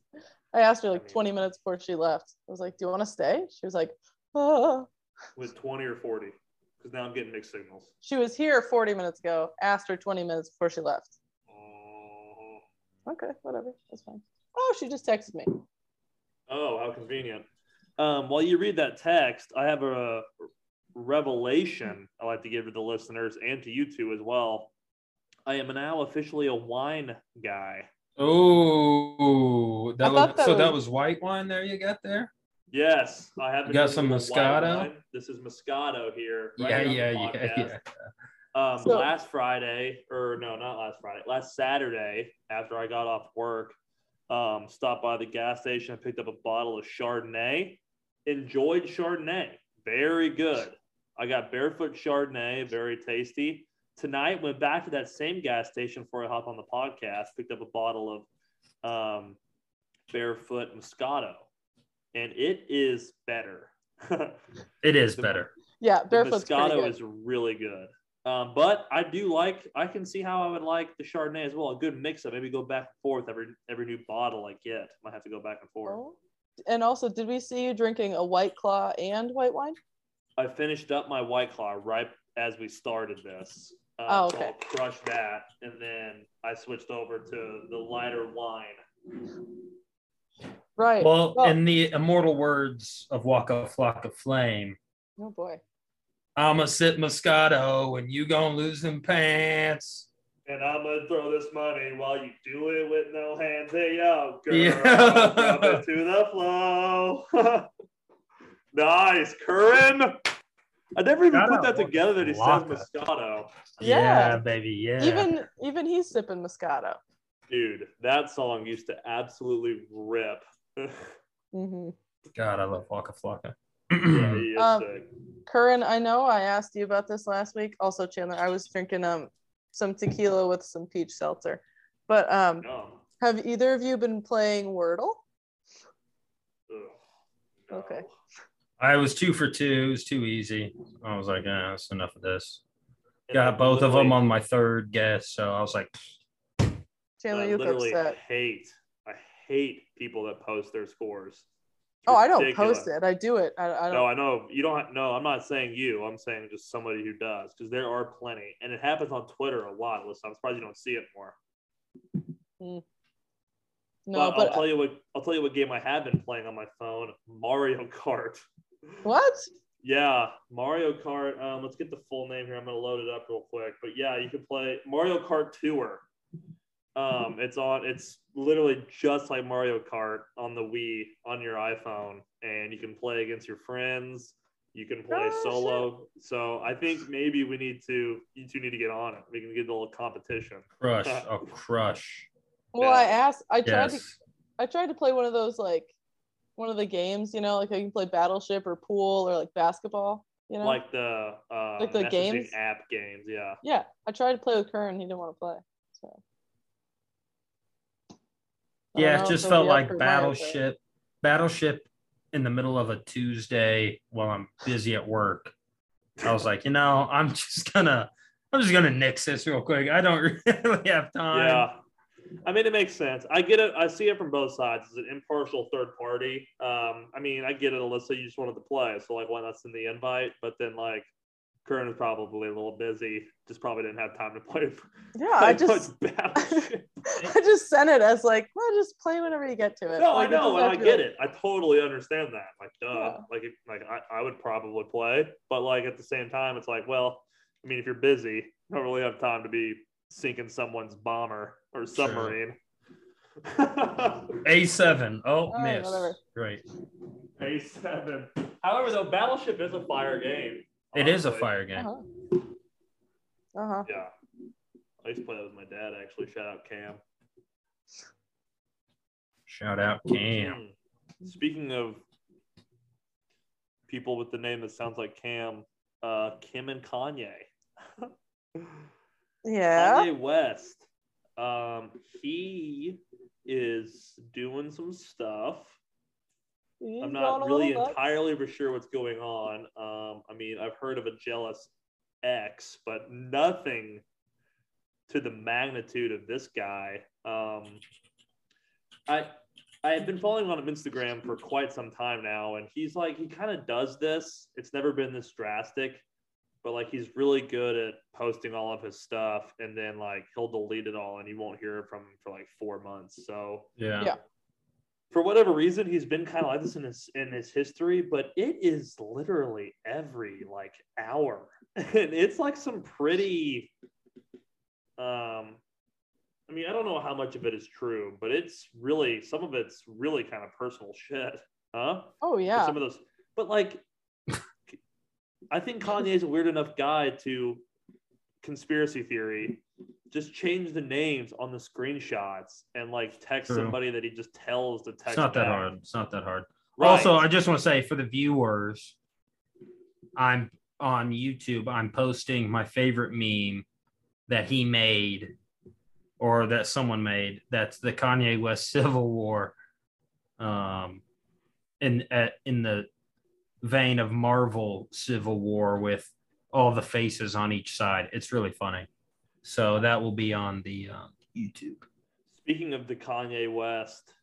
Speaker 3: I asked her like
Speaker 1: I mean-
Speaker 3: 20 minutes before she left. I was like, "Do you want to stay?" She was like. Ah.
Speaker 1: With 20 or 40. Because now I'm getting mixed signals.
Speaker 3: She was here 40 minutes ago. Asked her 20 minutes before she left.
Speaker 1: Uh,
Speaker 3: Okay, whatever. That's fine. Oh, she just texted me.
Speaker 1: Oh, how convenient. Um, while you read that text, I have a revelation I like to give to the listeners and to you two as well. I am now officially a wine guy.
Speaker 2: Oh, that
Speaker 3: I
Speaker 2: was,
Speaker 3: that
Speaker 2: so that
Speaker 3: was-
Speaker 2: was white wine there you got there?
Speaker 1: Yes, I have.
Speaker 2: You got some
Speaker 1: a
Speaker 2: Moscato?
Speaker 1: This is Moscato here. right
Speaker 2: yeah,
Speaker 1: here
Speaker 2: yeah, yeah, yeah.
Speaker 1: Um,
Speaker 3: So-
Speaker 1: last Friday, or no, not last Friday, last Saturday, after I got off work, um, stopped by the gas station, I picked up a bottle of Chardonnay. Enjoyed Chardonnay, very good. I got barefoot Chardonnay, very tasty. Tonight, went back to that same gas station before I hop on the podcast, picked up a bottle of um, barefoot Moscato, and it is better.
Speaker 2: It is
Speaker 1: The-
Speaker 2: better.
Speaker 3: Yeah,
Speaker 1: the
Speaker 3: barefoot's pretty
Speaker 1: Moscato
Speaker 3: good.
Speaker 1: is really good. Um, but I do like. I can see how I would like the Chardonnay as well. A good mix of maybe go back and forth every every new bottle I get. Might have to go back and forth.
Speaker 3: Oh. And also, did we see you drinking a white claw and white wine?
Speaker 1: I finished up my White Claw right as we started this. Um,
Speaker 3: Oh,
Speaker 1: so
Speaker 3: okay.
Speaker 1: I'll crush that, and then I switched over to the lighter wine.
Speaker 3: Right.
Speaker 2: Well,
Speaker 3: Oh.
Speaker 2: in the immortal words of Waka Flocka Flame,
Speaker 3: oh boy.
Speaker 2: I'ma sip Moscato and you gonna lose them pants.
Speaker 1: And I'm gonna throw this money while you do it with no hands. Hey yo, girl,
Speaker 2: Yeah.
Speaker 1: drop it to the flow. nice, Curran. I never even
Speaker 2: Shout
Speaker 1: put that together that he
Speaker 2: Flocka.
Speaker 1: says Moscato.
Speaker 3: Yeah.
Speaker 2: baby. Yeah.
Speaker 3: Even even he's sipping Moscato.
Speaker 1: Dude, that song used to absolutely rip.
Speaker 3: Hmm
Speaker 2: God, I love Waka Flocka.
Speaker 1: yeah, he
Speaker 3: Um. Curran, I know I asked you about this last week. Also, Chandler, I was drinking um some tequila with some peach seltzer. But um,
Speaker 1: No.
Speaker 3: have either of you been playing Wordle?
Speaker 1: Ugh, no.
Speaker 3: Okay.
Speaker 2: I was two for two. It was too easy. I was like, ah, that's enough of this.
Speaker 1: And
Speaker 2: Got both of them on my third guess. So I was like,
Speaker 3: Chandler, you look
Speaker 1: literally
Speaker 3: upset.
Speaker 1: hate. I hate people that post their scores. It's
Speaker 3: oh, I don't post it. I do it. I, I don't.
Speaker 1: No, I know you don't. Have, no, I'm not saying you. I'm saying just somebody who does, because there are plenty, and it happens on Twitter a lot. Listen, I'm surprised you don't see it more.
Speaker 3: no,
Speaker 1: but,
Speaker 3: but,
Speaker 1: I'll tell you what. I'll tell you what game I have been playing on my phone: Mario Kart.
Speaker 3: what?
Speaker 1: Yeah, Mario Kart. Um, let's get the full name here. I'm gonna load it up real quick. But yeah, you can play Mario Kart Tour. Um, it's on. It's literally just like Mario Kart on the Wii on your iPhone, and you can play against your friends. You can play
Speaker 3: Oh,
Speaker 1: solo. So I think maybe we need to. You two need to get on it. We can get a little competition.
Speaker 2: Crush. Oh, crush.
Speaker 3: Well,
Speaker 1: Yeah.
Speaker 3: I asked. I tried to. I tried to play one of those like, one of the games. You know, like I can play Battleship or pool or like basketball. You know.
Speaker 1: Like the uh,
Speaker 3: Like the games?
Speaker 1: app games. Yeah.
Speaker 3: yeah, I tried to play with Curran. He didn't want to play. So. I don't
Speaker 2: Yeah,
Speaker 3: know
Speaker 2: it just felt like
Speaker 3: for Mario
Speaker 2: Battleship. Battleship in the middle of a Tuesday while I'm busy at work. I was like, you know, I'm just gonna, I'm just gonna nix this real quick. I don't really have time.
Speaker 1: Yeah. I mean, it makes sense. I get it. I see it from both sides. It's an impartial third party. Um, I mean, I get it. Let's say you just wanted to play, so like, why not send the invite? But then like, Curran is probably a little busy. Just probably didn't have time to play.
Speaker 3: Yeah, I just. I just sent it as like, well, just play whenever you get to it.
Speaker 1: no, I
Speaker 3: Like, it
Speaker 1: know, and I
Speaker 3: have to be
Speaker 1: get
Speaker 3: like-
Speaker 1: it. I totally understand that. Like, duh.
Speaker 3: Yeah.
Speaker 1: Like, if- like I, I would probably play, but like at the same time, it's like, well, I mean, if you're busy, you don't really have time to be sinking someone's bomber or submarine.
Speaker 2: A7. Oh,
Speaker 3: Oh,
Speaker 2: miss.
Speaker 3: whatever.
Speaker 2: Great.
Speaker 1: A7. However, though, Battleship is a fire game.
Speaker 2: It is a fire game.
Speaker 3: Uh-huh. Uh-huh.
Speaker 1: Yeah. I used to play that with my dad, actually. Shout out Cam.
Speaker 2: Shout out Cam.
Speaker 1: Speaking of people with the name that sounds like Cam, uh, Kim and Kanye.
Speaker 3: Yeah.
Speaker 1: Kanye West. Um, he is doing some stuff.
Speaker 3: He's
Speaker 1: I'm not really entirely for sure what's going on. Um, I mean, I've heard of a jealous ex, but nothing to the magnitude of this guy. Um, I I have been following on Instagram for quite some time now, and he's like he kind of does this. It's never been this drastic, but like he's really good at posting all of his stuff, and then like he'll delete it all, and you won't hear from him for like four months. So
Speaker 2: Yeah.
Speaker 3: Yeah.
Speaker 1: For whatever reason, he's been kind of like this in his in his history, but it is literally every like hour, and it's like some pretty. Um, I mean, I don't know how much of it is true, but it's really some of it's really kind of personal shit, huh?
Speaker 3: Oh yeah.
Speaker 1: Some of those, but like, I think Kanye's a weird enough guy to conspiracy theory. Just change the names on the screenshots and like text
Speaker 2: True.
Speaker 1: somebody that he just tells to text.
Speaker 2: It's not that
Speaker 1: back.
Speaker 2: hard. It's not that hard.
Speaker 1: Right.
Speaker 2: Also, I just want to say for the viewers, I'm on YouTube. I'm posting my favorite meme that he made or that someone made. That's the Kanye West Civil War. Um, in at, in the vein of Marvel Civil War with all the faces on each side. It's really funny. So that will be on the uh, YouTube.
Speaker 1: Speaking of the Kanye West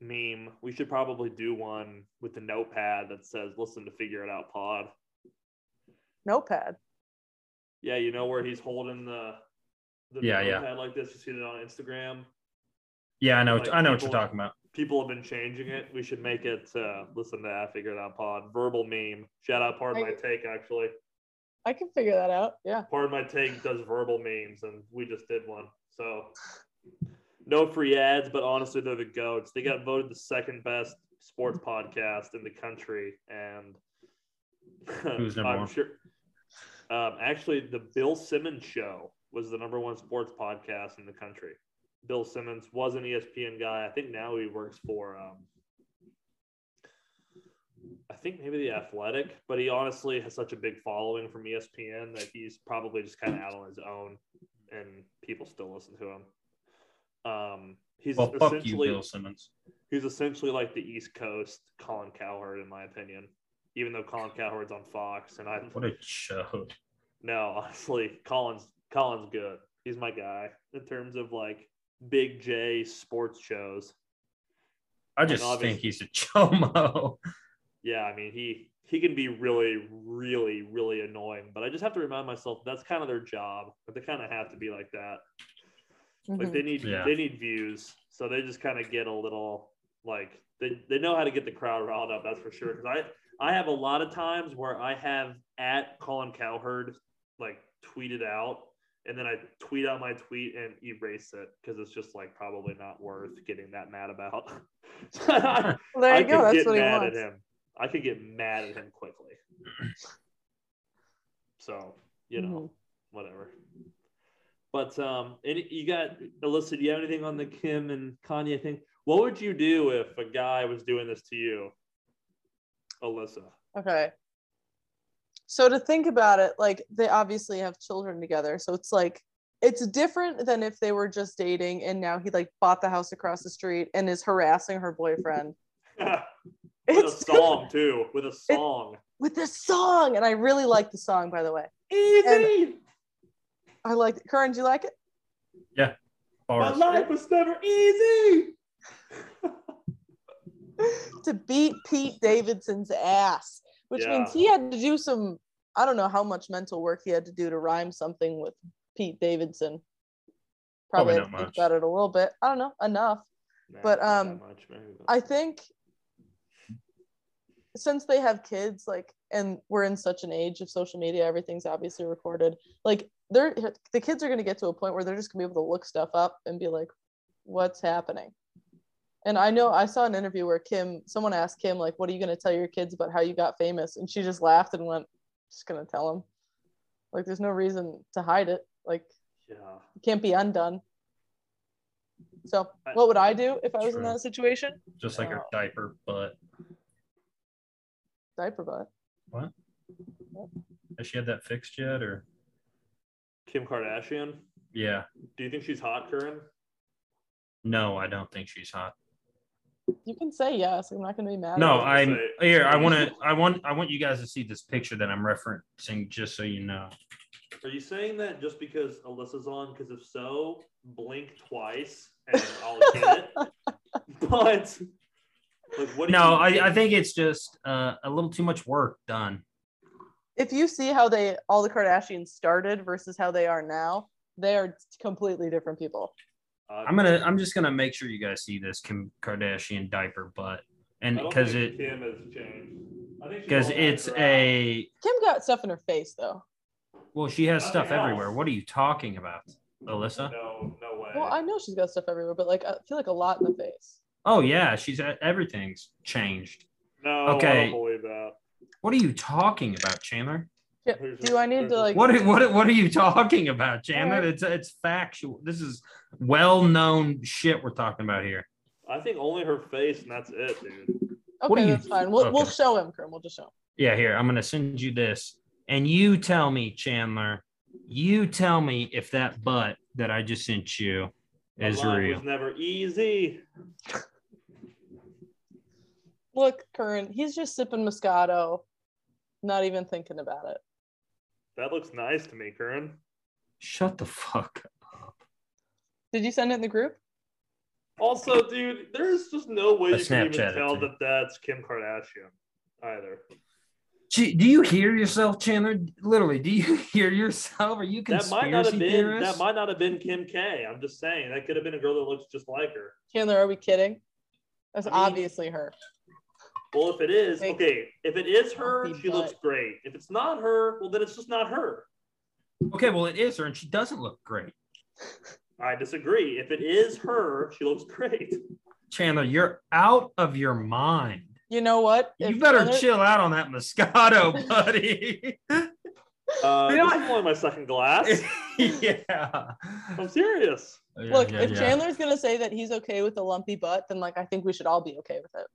Speaker 1: meme, we should probably do one with the notepad that says "Listen to Figure It Out Pod."
Speaker 3: Notepad.
Speaker 1: Yeah, you know where he's holding the the
Speaker 2: Yeah, yeah.
Speaker 1: like this. You see it on Instagram.
Speaker 2: Yeah, I know.
Speaker 1: Like
Speaker 2: I know what you're talking about.
Speaker 1: People have been changing it. We should make it uh, "Listen to that Figure It Out Pod." Verbal meme. Shout out, Pardon My Take. Actually,
Speaker 3: I can figure that out. Yeah.
Speaker 1: Pardon My Take does verbal memes, and we just did one. So no free ads, but honestly, they're the goats. They got voted the second best sports podcast in the country, and
Speaker 2: Who's number
Speaker 1: I'm
Speaker 2: one?
Speaker 1: sure. Um, actually, the Bill Simmons show was the number one sports podcast in the country. Bill Simmons was an ESPN guy. I think now he works for. Um, I think maybe the Athletic, but he honestly has such a big following from ESPN that he's probably just kind of out on his own, and people still listen to him. Um, he's
Speaker 2: Well, fuck you,
Speaker 1: essentially
Speaker 2: Bill Simmons.
Speaker 1: he's essentially like the East Coast Colin Cowherd, in my opinion. Even though Colin Cowherd's on Fox, and I
Speaker 2: What a show.
Speaker 1: no, honestly, Colin's Colin's good. He's my guy in terms of like big J sports shows.
Speaker 2: I just think he's a chomo.
Speaker 1: Yeah, I mean he he can be really, really, really annoying. But I just have to remind myself that's kind of their job. But they kind of have to be like that. Mm-hmm. Like they need yeah. they need views, so they just kind of get a little like they, they know how to get the crowd riled up. That's for sure. Because I I have a lot of times where I have at Colin Cowherd like tweeted out and then I tweet out my tweet and erase it because it's just like probably not worth getting that mad about.
Speaker 3: well, there you I go. That's what he wants.
Speaker 1: Him. I could get mad at him quickly. So you know, mm-hmm. whatever. But um, and you got Alyssa. Do you have anything on the Kim and Kanye thing? What would you do if a guy was doing this to you, Alyssa?
Speaker 3: Okay. So to think about it, like they obviously have children together. So it's like it's different than if they were just dating and now he like bought the house across the street and is harassing her boyfriend.
Speaker 1: with it's, a song too. With a song. It,
Speaker 3: with a song. And I really like the song, by the way.
Speaker 1: Easy. And
Speaker 3: I like it. Curran, do you like it?
Speaker 2: Yeah.
Speaker 1: My life was never easy.
Speaker 3: to beat Pete Davidson's ass which yeah. means he had to do some i don't know how much mental work he had to do to rhyme something with pete davidson probably, probably think about it a little bit i don't know enough nah, but um much, i think since they have kids like and we're in such an age of social media everything's obviously recorded like they're the kids are going to get to a point where they're just going to be able to look stuff up and be like what's happening and I know I saw an interview where Kim, someone asked Kim, like, what are you going to tell your kids about how you got famous? And she just laughed and went, just going to tell them. Like, there's no reason to hide it. Like, yeah. it can't be undone. So, what would I do if I was True. in that situation?
Speaker 2: Just like uh, her diaper butt.
Speaker 3: Diaper butt.
Speaker 2: What? Has she had that fixed yet, or?
Speaker 1: Kim Kardashian.
Speaker 2: Yeah.
Speaker 1: Do you think she's hot, Curran?
Speaker 2: No, I don't think she's hot.
Speaker 3: You can say yes. I'm not going to be mad.
Speaker 2: No, I'm here. I want to. I want. I want you guys to see this picture that I'm referencing, just so you know.
Speaker 1: Are you saying that just because Alyssa's on? Because if so, blink twice and I'll get it. But
Speaker 2: like, what? no, I, I think it's just uh, a little too much work done.
Speaker 3: If you see how they all the Kardashians started versus how they are now, they are completely different people.
Speaker 2: Uh, I'm gonna. I'm just gonna make sure you guys see this Kim Kardashian diaper butt, and because it.
Speaker 1: Kim has changed.
Speaker 2: Because it's a.
Speaker 3: Kim got stuff in her face though.
Speaker 2: Well, she has stuff everywhere. What are you talking about, Alyssa?
Speaker 1: No, no way.
Speaker 3: Well, I know she's got stuff everywhere, but like I feel like a lot in the face.
Speaker 2: Oh yeah, she's everything's changed.
Speaker 1: No, okay. I don't believe that.
Speaker 2: What are you talking about, Chandler?
Speaker 3: do I need to like
Speaker 2: what what what are you talking about, Chandler? Right. It's it's factual. This is well known shit we're talking about here.
Speaker 1: I think only her face and that's it, dude.
Speaker 3: Okay, that's fine. We'll okay. we'll show him, Krim. We'll just show him.
Speaker 2: Yeah, here I'm gonna send you this, and you tell me, Chandler. You tell me if that butt that I just sent you is real.
Speaker 1: Was never easy.
Speaker 3: Look, Curran, he's just sipping Moscato, not even thinking about it.
Speaker 1: That looks nice to me, Curran.
Speaker 2: Shut the fuck up.
Speaker 3: Did you send it in the group?
Speaker 1: Also, dude, there's just no way you can even tell that that's Kim Kardashian either.
Speaker 2: Gee, do you hear yourself, Chandler? Literally, do you hear yourself? Are you conspiracy that might not have
Speaker 1: been
Speaker 2: theorist?
Speaker 1: that might not have been Kim K. I'm just saying that could have been a girl that looks just like her.
Speaker 3: Chandler, are we kidding? That's I mean, obviously her.
Speaker 1: Well, if it is, okay, if it is her, she looks great. If it's not her, well, then it's just not her.
Speaker 2: Okay, well, it is her, and she doesn't look great.
Speaker 1: I disagree. If it is her, she looks great.
Speaker 2: Chandler, you're out of your mind.
Speaker 3: You know what?
Speaker 2: You if better Chandler... chill out on that Moscato, buddy.
Speaker 1: Uh, you know, this is only my second glass.
Speaker 2: yeah,
Speaker 1: I'm serious.
Speaker 3: Yeah, Look, yeah, if yeah. Chandler's gonna say that he's okay with the lumpy butt, then like I think we should all be okay with it.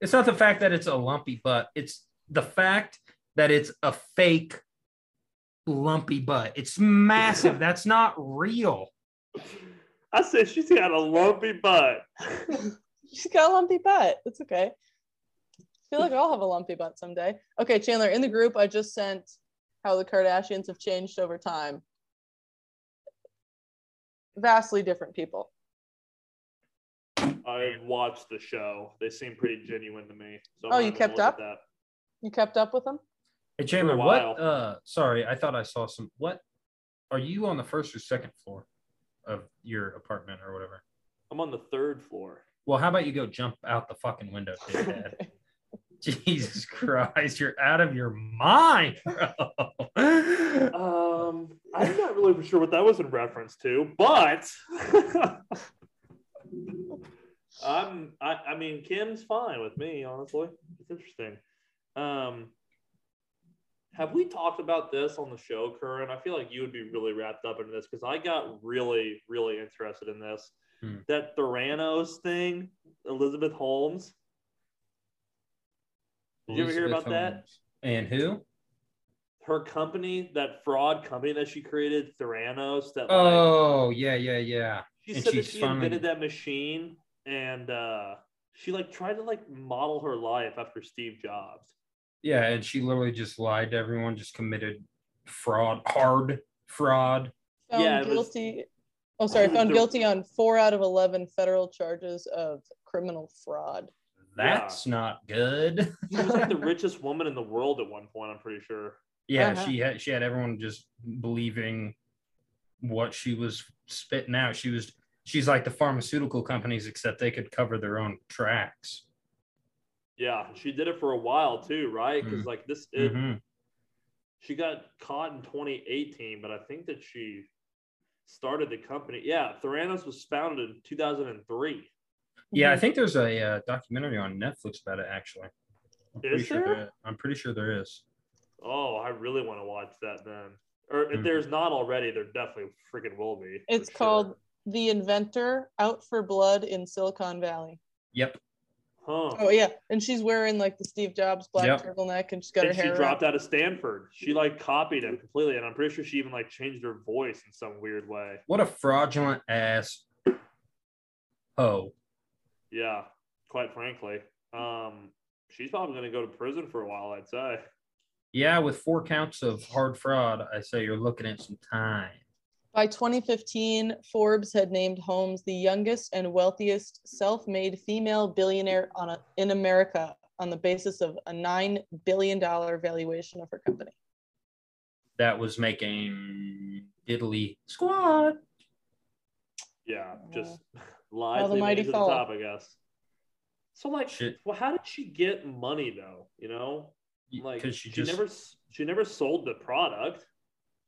Speaker 2: It's not the fact that it's a lumpy butt. It's the fact that it's a fake lumpy butt. It's massive. That's not real.
Speaker 1: I said she's got a lumpy butt.
Speaker 3: she's got a lumpy butt. It's okay. I feel like I'll have a lumpy butt someday. Okay, Chandler, in the group, I just sent how the Kardashians have changed over time. Vastly different people.
Speaker 1: I watched the show. They seem pretty genuine to me. So
Speaker 3: oh, you kept up. You kept up with them.
Speaker 2: Hey Chandler, what? Uh, sorry, I thought I saw some. What? Are you on the first or second floor of your apartment or whatever?
Speaker 1: I'm on the third floor.
Speaker 2: Well, how about you go jump out the fucking window, Dad? Jesus Christ, you're out of your mind, bro.
Speaker 1: um, I'm not really sure what that was in reference to, but I'm. I, I mean, Kim's fine with me, honestly. It's interesting. Um, have we talked about this on the show, Curran? I feel like you would be really wrapped up into this because I got really, really interested in this. Hmm. That Theranos thing, Elizabeth Holmes. Did you ever hear about Holmes. that?
Speaker 2: And who?
Speaker 1: Her company, that fraud company that she created, Theranos. That
Speaker 2: oh like, yeah, yeah, yeah.
Speaker 1: She and said that she finally... invented that machine, and uh, she like tried to like model her life after Steve Jobs.
Speaker 2: Yeah, and she literally just lied to everyone, just committed fraud, hard fraud.
Speaker 3: Found yeah, guilty. Was, oh, sorry, found the, guilty on four out of eleven federal charges of criminal fraud.
Speaker 2: That's yeah. not good.
Speaker 1: she was like the richest woman in the world at one point. I'm pretty sure.
Speaker 2: Yeah, uh-huh. she had she had everyone just believing what she was spitting out. She was she's like the pharmaceutical companies, except they could cover their own tracks.
Speaker 1: Yeah, she did it for a while too, right? Because mm-hmm. like this, it, mm-hmm. she got caught in 2018, but I think that she started the company. Yeah, Theranos was founded in 2003.
Speaker 2: Yeah, I think there's a uh, documentary on Netflix about it. Actually,
Speaker 1: I'm is
Speaker 2: there?
Speaker 1: Sure there?
Speaker 2: I'm pretty sure there is.
Speaker 1: Oh, I really want to watch that then. Or if mm-hmm. there's not already, there definitely freaking will be.
Speaker 3: It's called sure. The Inventor: Out for Blood in Silicon Valley.
Speaker 2: Yep.
Speaker 1: Huh.
Speaker 3: Oh yeah, and she's wearing like the Steve Jobs black yep. turtleneck, and she's got
Speaker 1: and
Speaker 3: her hair.
Speaker 1: She dropped out of Stanford. She like copied him completely, and I'm pretty sure she even like changed her voice in some weird way.
Speaker 2: What a fraudulent ass. Oh.
Speaker 1: Yeah, quite frankly, um, she's probably going to go to prison for a while. I'd say.
Speaker 2: Yeah, with four counts of hard fraud, I say you're looking at some time.
Speaker 3: By 2015, Forbes had named Holmes the youngest and wealthiest self-made female billionaire on a, in America on the basis of a $9 billion valuation of her company.
Speaker 2: That was making Italy squad.
Speaker 1: Yeah, just uh, lies the mighty to fall. the top, I guess. So like, Shit. well, how did she get money though? You know, like she, she just, never she never sold the product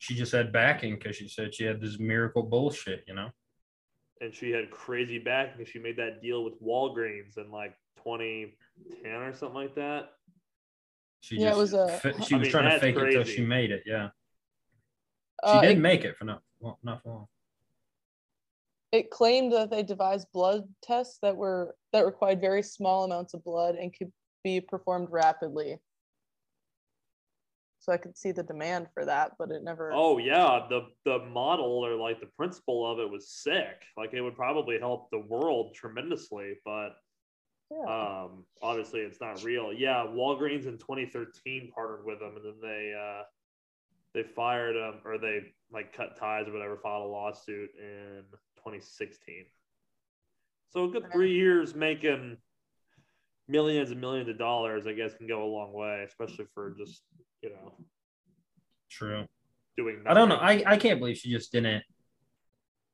Speaker 2: she just had backing because she said she had this miracle bullshit, you know.
Speaker 1: And she had crazy backing. She made that deal with Walgreens in like 2010 or something like that.
Speaker 2: She yeah, just, it was a. She was mean, trying to fake crazy. it until she made it. Yeah. She uh, did it, make it for not well, not for long.
Speaker 3: It claimed that they devised blood tests that were that required very small amounts of blood and could be performed rapidly so I could see the demand for that, but it never.
Speaker 1: Oh yeah, the the model or like the principle of it was sick. Like it would probably help the world tremendously, but yeah. um, obviously it's not real. Yeah, Walgreens in 2013 partnered with them, and then they uh, they fired them or they like cut ties or whatever, filed a lawsuit in 2016. So a good three years making millions and millions of dollars, I guess, can go a long way, especially for just you know.
Speaker 2: True.
Speaker 1: Doing.
Speaker 2: Nothing. I don't know. I I can't believe she just didn't,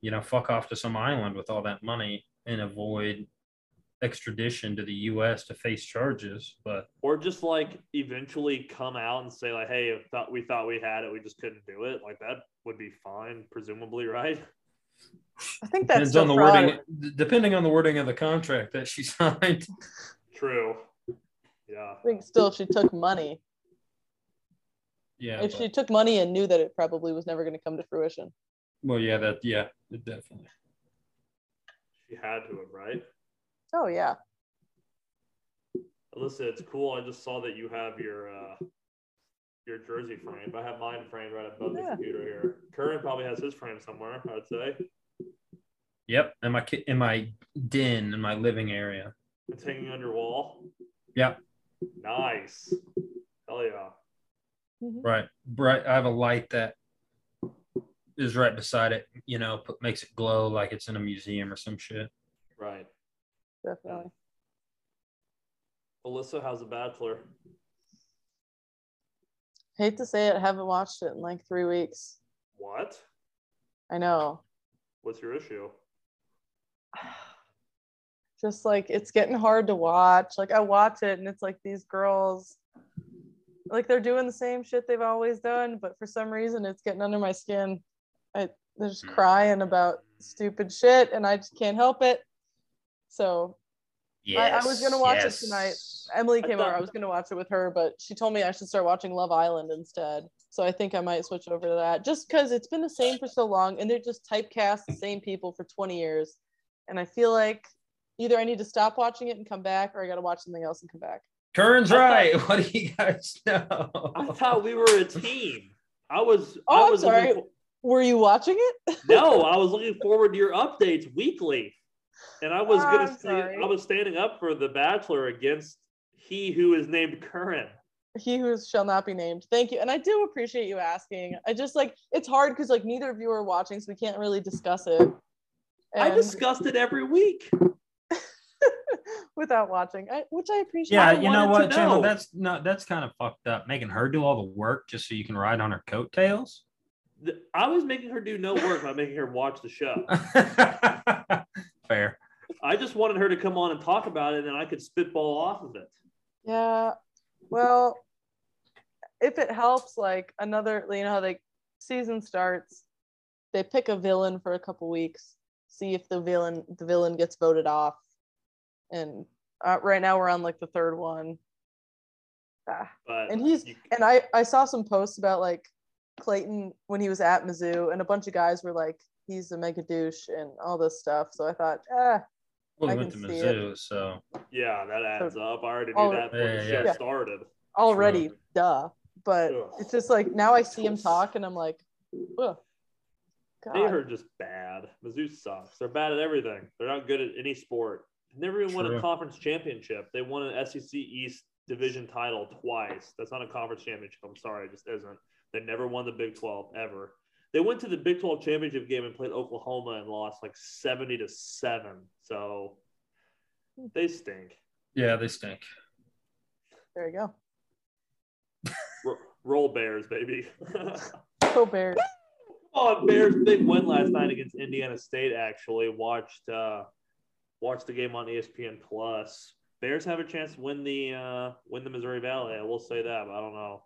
Speaker 2: you know, fuck off to some island with all that money and avoid extradition to the U.S. to face charges, but
Speaker 1: or just like eventually come out and say like, "Hey, thought we thought we had it, we just couldn't do it." Like that would be fine, presumably, right?
Speaker 3: I think that's
Speaker 2: depends on the fraud. wording. Depending on the wording of the contract that she signed.
Speaker 1: True. Yeah.
Speaker 3: I think still she took money.
Speaker 2: Yeah.
Speaker 3: If but... she took money and knew that it probably was never going to come to fruition.
Speaker 2: Well, yeah, that yeah, definitely.
Speaker 1: She had to have, right?
Speaker 3: Oh yeah.
Speaker 1: Alyssa, it's cool. I just saw that you have your uh your jersey framed. I have mine framed right above yeah. the computer here. Curran probably has his frame somewhere, I'd say.
Speaker 2: Yep, in my in my den in my living area.
Speaker 1: It's hanging on your wall.
Speaker 2: Yep.
Speaker 1: Nice. Hell yeah.
Speaker 2: Mm-hmm. Right. Right. I have a light that is right beside it, you know, put, makes it glow like it's in a museum or some shit.
Speaker 1: Right.
Speaker 3: definitely.
Speaker 1: Alyssa, how's The Bachelor?
Speaker 3: Hate to say it, haven't watched it in like three weeks.
Speaker 1: What?
Speaker 3: I know.
Speaker 1: What's your issue?
Speaker 3: Just like it's getting hard to watch. Like I watch it and it's like these girls, like they're doing the same shit they've always done, but for some reason it's getting under my skin. I they're just hmm. crying about stupid shit and I just can't help it. So I, I was gonna watch
Speaker 2: yes.
Speaker 3: it tonight. Emily
Speaker 1: I
Speaker 3: came
Speaker 1: thought-
Speaker 3: over. I was gonna watch it with her, but she told me I should start watching Love Island instead. So I think I might switch over to that, just because it's been the same for so long, and they're just typecast the same people for 20 years, and I feel like either I need to stop watching it and come back, or I got to watch something else and come back.
Speaker 2: Curran's
Speaker 1: I
Speaker 2: right. What do you guys know?
Speaker 1: I thought we were a team. I was.
Speaker 3: Oh,
Speaker 1: I
Speaker 3: I'm sorry.
Speaker 1: looking
Speaker 3: Were you watching it?
Speaker 1: no, I was looking forward to your updates weekly, and I was
Speaker 3: Oh,
Speaker 1: gonna
Speaker 3: I'm
Speaker 1: say. I was standing up for the Bachelor against he who is named Curran.
Speaker 3: he who shall not be named. Thank you, and I do appreciate you asking. I just like it's hard because like neither of you are watching, so we can't really discuss it.
Speaker 1: I discussed it every week.
Speaker 3: Without watching, I, which I appreciate.
Speaker 2: Yeah,
Speaker 1: I
Speaker 2: you know what,
Speaker 1: to
Speaker 2: Chandler?
Speaker 1: know.
Speaker 2: That's not that's kind of fucked up. Making her do all the work just so you can ride on her coattails.
Speaker 1: The- I was making her do no work by making her watch the show.
Speaker 2: Fair.
Speaker 1: I just wanted her to come on and talk about it, and then I could spitball off of it.
Speaker 3: Yeah. Well, if it helps, like another, you know how they season starts, they pick a villain for a couple weeks, see if the villain the villain gets voted off, and uh, right now we're on like the third one. Ah.
Speaker 1: But
Speaker 3: And he's
Speaker 1: you-
Speaker 3: and I I saw some posts about like Clayton when he was at Mizzou, and a bunch of guys were like he's a mega douche and all this stuff. So I thought, ah,
Speaker 2: Well,
Speaker 3: I
Speaker 2: we went to
Speaker 3: can see
Speaker 2: Mizzou, so
Speaker 1: yeah, that adds up. I already knew
Speaker 3: Oh,
Speaker 1: that before the
Speaker 2: yeah,
Speaker 1: show
Speaker 3: yeah.
Speaker 1: started.
Speaker 3: already duh. But
Speaker 1: Ugh.
Speaker 3: it's just like now I see him talk and I'm like, ugh.
Speaker 1: They are just bad. Mizzou sucks. They're bad at everything. They're not good at any sport. They never even won a conference championship. They won an SEC East division title twice. That's not a conference championship. I'm sorry, it just isn't. They never won the Big 12 ever. They went to the Big 12 championship game and played Oklahoma and lost like 70 to 7. So they stink.
Speaker 2: yeah, they stink.
Speaker 3: There you go.
Speaker 1: Ro- roll Bears, baby.
Speaker 3: Go Bears.
Speaker 1: on Bears big win last night against Indiana State. Actually, watched uh, watched the game on ESPN Plus. Bears have a chance to win the uh, win the Missouri Valley. I will say that, but I don't know.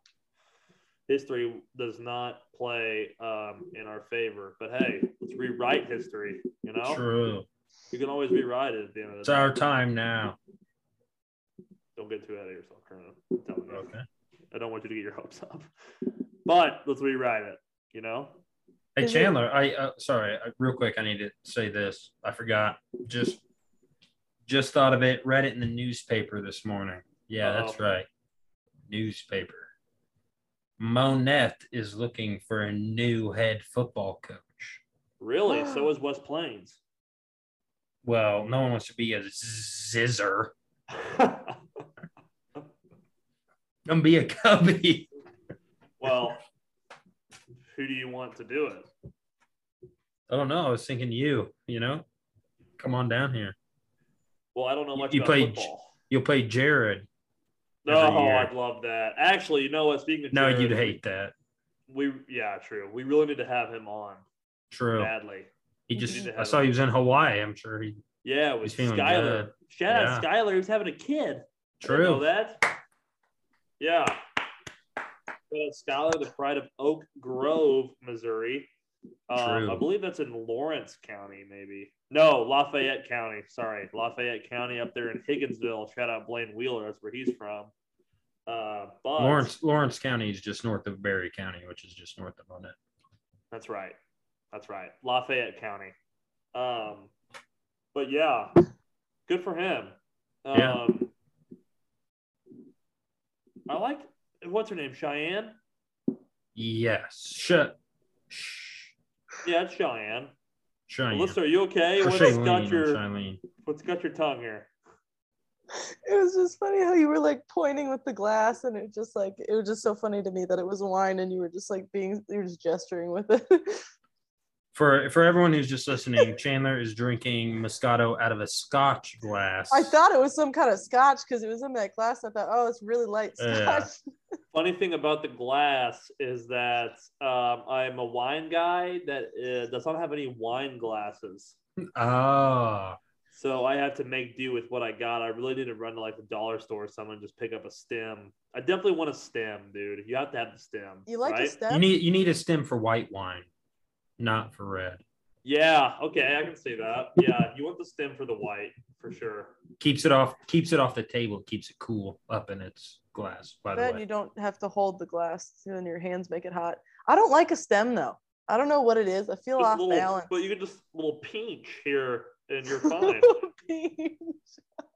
Speaker 1: History does not play um, in our favor, but hey, let's rewrite history. You know,
Speaker 2: True.
Speaker 1: you can always rewrite it at the end of
Speaker 2: It's
Speaker 1: the day.
Speaker 2: our time now.
Speaker 1: Don't get too ahead of yourself, Colonel. I'm telling you.
Speaker 2: Okay.
Speaker 1: I don't want you to get your hopes up, but let's rewrite it. You know,
Speaker 2: Hey Chandler, I uh, sorry, I, real quick, I need to say this. I forgot. Just just thought of it. Read it in the newspaper this morning. Yeah, oh.
Speaker 1: that's
Speaker 2: right. Newspaper. Monett is looking for a new head football coach.
Speaker 1: really. so is West Plains.
Speaker 2: Well, no one wants to be a zizzer. Gonna be a cubby.
Speaker 1: Well, who do you want to do it?
Speaker 2: I don't know. I was thinking you. You know, come on down here.
Speaker 1: Well, I don't know much
Speaker 2: you
Speaker 1: about
Speaker 2: played-
Speaker 1: football.
Speaker 2: You'll play Jared.
Speaker 1: No,
Speaker 2: year.
Speaker 1: I'd love that. Actually, you know what? Speaking of
Speaker 2: No,
Speaker 1: Jared,
Speaker 2: you'd hate that.
Speaker 1: We yeah, true. We really need to have him on
Speaker 2: True.
Speaker 1: badly.
Speaker 2: He just. I saw
Speaker 1: him.
Speaker 2: he was in Hawaii. I'm sure he.
Speaker 1: Yeah, with Skyler.
Speaker 2: good.
Speaker 1: Shout out
Speaker 2: Yeah.
Speaker 1: Skyler. He's having a kid. Didn't know
Speaker 2: True.
Speaker 1: that. Yeah. Shout out Skyler, the pride of Oak Grove, Missouri. Um, I believe that's in Lawrence County, maybe. No, Lafayette County. Sorry, Lafayette County up there in Higginsville. Shout out Blaine Wheeler. That's where he's from. Uh, but
Speaker 2: Lawrence Lawrence County is just north of Barry County, which is just north of Monett.
Speaker 1: That's right. That's right. Lafayette County. Um, but yeah, good for him. Um,
Speaker 2: Yeah.
Speaker 1: I like what's her name, Cheyenne.
Speaker 2: Yes. Shut. Shh.
Speaker 1: Yeah, it's Cheyenne.
Speaker 2: Cheyenne.
Speaker 1: Melissa, are you okay?
Speaker 2: Or
Speaker 1: What's
Speaker 2: Shailene,
Speaker 1: got your
Speaker 2: Shailene.
Speaker 1: What's got your tongue here?
Speaker 3: It was just funny how you were like pointing with the glass, and it just like it was just so funny to me that it was wine, and you were just like being you were just gesturing with it.
Speaker 2: For for everyone who's just listening, Chandler is drinking Moscato out of a Scotch glass.
Speaker 3: I thought it was some kind of Scotch because it was in that glass. I thought, oh, it's really light Scotch. Yeah.
Speaker 1: Funny thing about the glass is that um, I'm a wine guy that uh, does not have any wine glasses.
Speaker 2: Ah.
Speaker 1: So I had to make do with what I got. I really need to run to like the dollar store or something and just pick up a stem. I definitely want a stem, dude. You have to have the stem.
Speaker 3: You like
Speaker 1: right?
Speaker 3: a stem?
Speaker 2: You need you need a stem for white wine, not for red.
Speaker 1: Yeah, okay, I can see that. Yeah, you want the stem for the white for sure.
Speaker 2: Keeps it off keeps it off the table, keeps it cool up in its glass. By the way,
Speaker 3: you don't have to hold the glass, and your hands make it hot. I don't like a stem though. I don't know what it is. I feel just off
Speaker 1: little,
Speaker 3: balance.
Speaker 1: But you can just little pinch here and you're fine.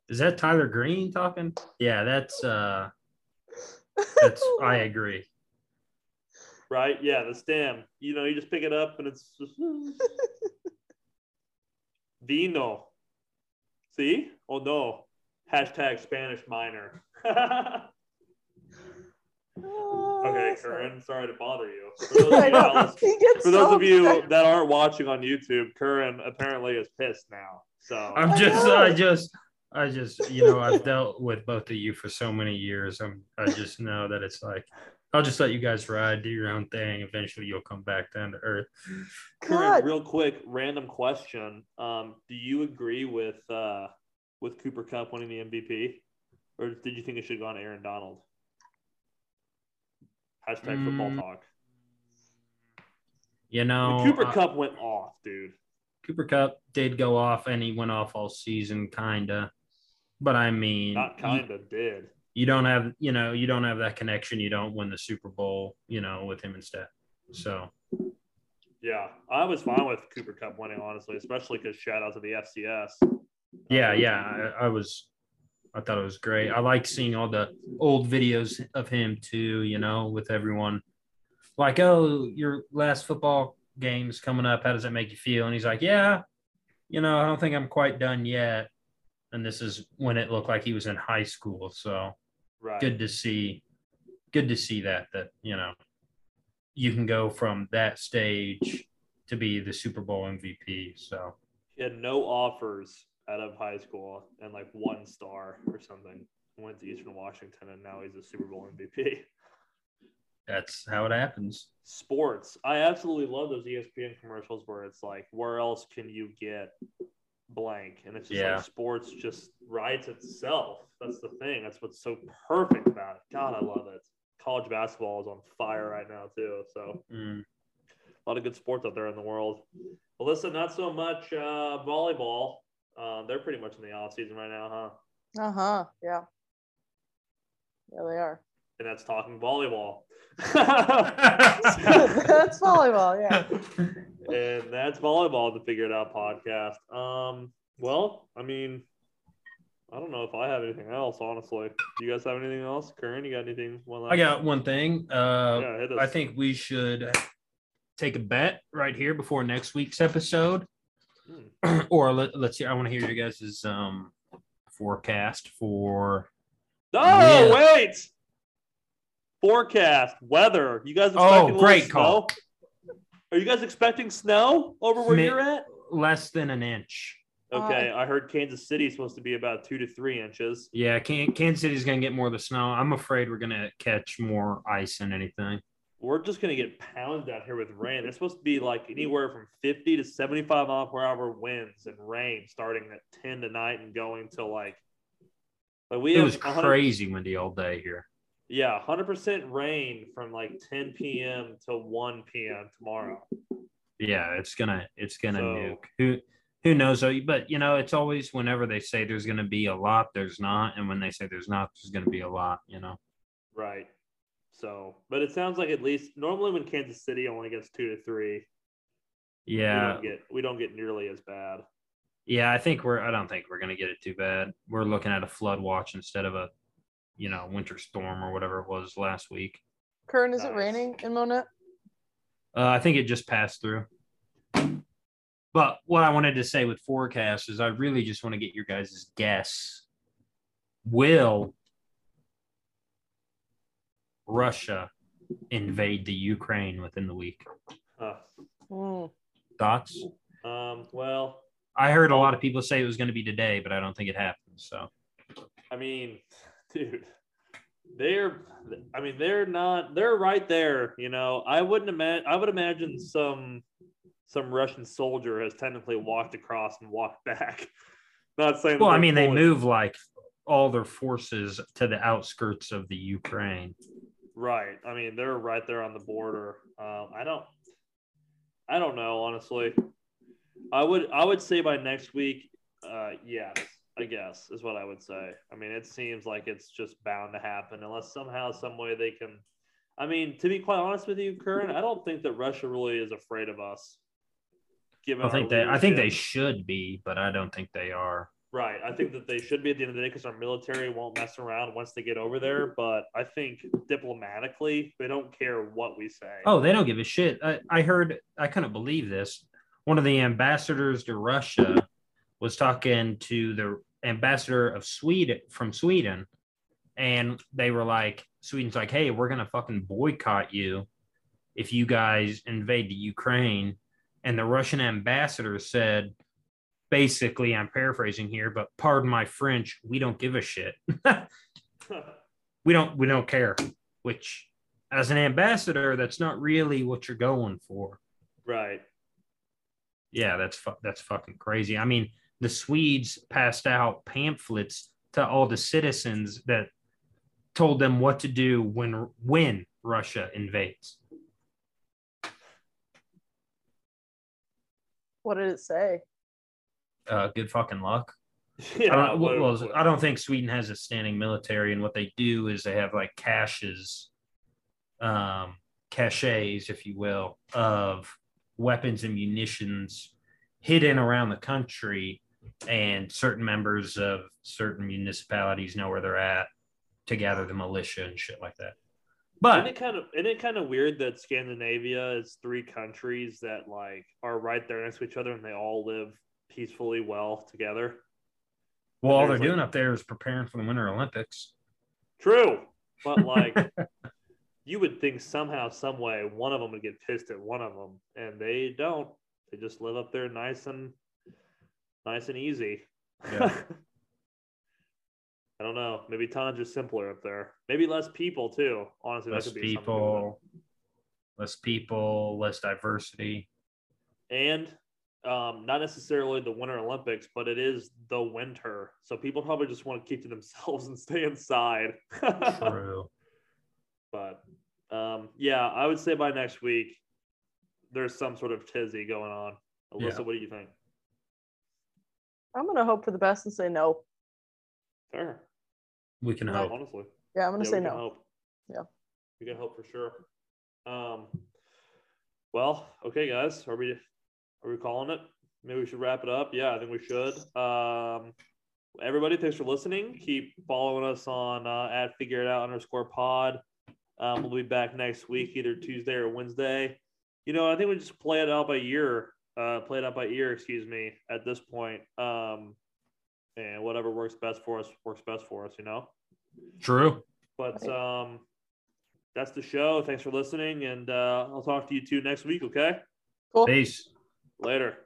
Speaker 2: Is that Tyler Green talking? Yeah, that's uh that's I agree.
Speaker 1: Right? Yeah, the stem. You know, you just pick it up and it's just Vino. See? Oh no. Hashtag Spanish minor. okay, Curran, sorry to bother you. For those, of you, for those of you that aren't watching on YouTube, Curran apparently is pissed now. So
Speaker 2: I'm just, I, I just, I just, you know, I've dealt with both of you for so many years. I'm, I just know that it's like, I'll just let you guys ride, do your own thing. Eventually, you'll come back down to earth.
Speaker 1: Curran, real quick, random question. Um, do you agree with uh, with Cooper Kupp winning the MVP, or did you think it should go on Aaron Donald? Hashtag mm. football talk.
Speaker 2: You know,
Speaker 1: the Cooper uh, Kupp went off, dude.
Speaker 2: Cooper Kupp did go off, and he went off all season, kinda. But I mean,
Speaker 1: not kinda
Speaker 2: you,
Speaker 1: did.
Speaker 2: You don't have, you know, you don't have that connection. You don't win the Super Bowl, you know, with him instead. So.
Speaker 1: Yeah, I was fine with Cooper Kupp winning, honestly, especially because shout out to the FCS.
Speaker 2: Yeah, um, yeah, I, I was I thought it was great. I like seeing all the old videos of him too, you know, with everyone like, oh, your last football game's coming up. How does that make you feel? And he's like, yeah, you know, I don't think I'm quite done yet. And this is when it looked like he was in high school. So right. good to see, good to see that, that, you know, you can go from that stage to be the Super Bowl MVP. So
Speaker 1: he had no offers out of high school and like one star or something. Went to Eastern Washington and now he's a Super Bowl MVP.
Speaker 2: That's how it happens.
Speaker 1: Sports. I absolutely love those ESPN commercials where it's like, where else can you get blank? And it's just yeah. like sports just writes itself. That's the thing. That's what's so perfect about it. God, I love it. College basketball is on fire right now too. So mm. a lot of good sports out there in the world. Well, listen, not so much uh, volleyball. Uh, they're pretty much in the off season right now, huh?
Speaker 3: Uh huh. Yeah. Yeah, they are.
Speaker 1: And that's talking volleyball.
Speaker 3: that's volleyball, yeah.
Speaker 1: And that's volleyball, the Figure It Out podcast. Um, well, I mean, I don't know if I have anything else, honestly. Do you guys have anything else? Curran, you got anything?
Speaker 2: One I got one thing. Uh, yeah, I think we should take a bet right here before next week's episode. Hmm. or let, us see. I want to hear your guys' um, forecast for.
Speaker 1: Oh, wait forecast, weather. You guys expecting oh, great call. Snow? Are you guys expecting snow over where you're at?
Speaker 2: Less than an inch.
Speaker 1: Okay, uh, I heard Kansas City is supposed to be about two to three inches.
Speaker 2: Yeah, Kansas City's going to get more of the snow. I'm afraid we're going to catch more ice than anything.
Speaker 1: We're just going to get pounded out here with rain. It's supposed to be like anywhere from 50 to 75 mile per hour winds and rain starting at 10 tonight and going till like.
Speaker 2: Like we it was crazy windy all day here.
Speaker 1: Yeah, 100% rain from like 10 p.m. to 1 p.m. tomorrow.
Speaker 2: Yeah, it's gonna it's gonna so, nuke. Who who knows? But you know, it's always whenever they say there's gonna be a lot, there's not, and when they say there's not, there's gonna be a lot. You know.
Speaker 1: Right. So, but it sounds like at least normally when Kansas City only gets two to three.
Speaker 2: Yeah.
Speaker 1: We don't get we don't get nearly as bad.
Speaker 2: Yeah, I think we're. I don't think we're gonna get it too bad. We're looking at a flood watch instead of a you know, winter storm or whatever it was last week.
Speaker 3: Curran, is nice. it raining in Monett?
Speaker 2: Uh, I think it just passed through. But what I wanted to say with forecast is I really just want to get your guys' guess. Will Russia invade the Ukraine within the week?
Speaker 1: Uh, mm.
Speaker 2: Thoughts?
Speaker 1: Um, well,
Speaker 2: I heard a lot of people say it was going to be today, but I don't think it happened. So,
Speaker 1: I mean, dude, they're, I mean, they're not, they're right there. You know, I wouldn't imagine, I would imagine some, some Russian soldier has technically walked across and walked back. Not saying.
Speaker 2: Well, I mean, they move like all their forces to the outskirts of the Ukraine.
Speaker 1: Right. I mean, they're right there on the border. Um, I don't. I don't know, honestly. I would. I would say by next week. Uh, yes, I guess is what I would say. I mean, it seems like it's just bound to happen unless somehow, some way they can. I mean, to be quite honest with you, Curran, I don't think that Russia really is afraid of us.
Speaker 2: Given I think they. I think they should be, but I don't think they are.
Speaker 1: Right. I think that they should be at the end of the day because our military won't mess around once they get over there. But I think diplomatically, they don't care what we say.
Speaker 2: Oh, they don't give a shit. I, I heard, I couldn't believe this. One of the ambassadors to Russia was talking to the ambassador of Sweden from Sweden. And they were like, Sweden's like, hey, we're going to fucking boycott you if you guys invade the Ukraine. And the Russian ambassador said, basically, I'm paraphrasing here, but pardon my French, we don't give a shit. we don't we don't care. Which as an ambassador, that's not really what you're going for.
Speaker 1: Right.
Speaker 2: Yeah, that's fu- that's fucking crazy. I mean, the Swedes passed out pamphlets to all the citizens that told them what to do when when Russia invades.
Speaker 3: What did it say?
Speaker 2: uh, good fucking luck. Yeah, I don't, well, I don't think Sweden has a standing military, and what they do is they have like caches, um, caches, if you will, of weapons and munitions hidden around the country, and certain members of certain municipalities know where they're at to gather the militia and shit like that.
Speaker 1: But isn't it kind of isn't it kind of weird that Scandinavia is three countries that like are right there next to each other and they all live peacefully well together.
Speaker 2: Well, all they're like, doing up there is preparing for the Winter Olympics.
Speaker 1: True, but like you would think somehow, some way, one of them would get pissed at one of them, and they don't. They just live up there, nice and nice and easy. Yeah. I don't know. Maybe tonnage is simpler up there. Maybe less people too. Honestly,
Speaker 2: less people, less people, less diversity,
Speaker 1: and um, not necessarily the Winter Olympics, but it is the winter. So people probably just want to keep to themselves and stay inside. True. but um, yeah, I would say by next week, there's some sort of tizzy going on. Alyssa, yeah. what do you think?
Speaker 3: I'm going to hope for the best and say no.
Speaker 1: Fair.
Speaker 2: We can hope.
Speaker 1: Honestly.
Speaker 3: Yeah, I'm going to yeah, say no.
Speaker 1: Hope.
Speaker 3: Yeah.
Speaker 1: We can hope for sure. Um, well, okay, guys. Are we are we calling it? Maybe we should wrap it up. Yeah, I think we should. Um, everybody, thanks for listening. Keep following us on uh, at figure it out underscore pod. Um, we'll be back next week, either Tuesday or Wednesday. You know, I think we just play it out by ear. Uh, play it out by ear, excuse me, at this point. Um, and whatever works best for us works best for us, you know?
Speaker 2: True.
Speaker 1: But um, that's the show. Thanks for listening. And uh, I'll talk to you two next week, okay?
Speaker 2: Cool. Peace.
Speaker 1: Later.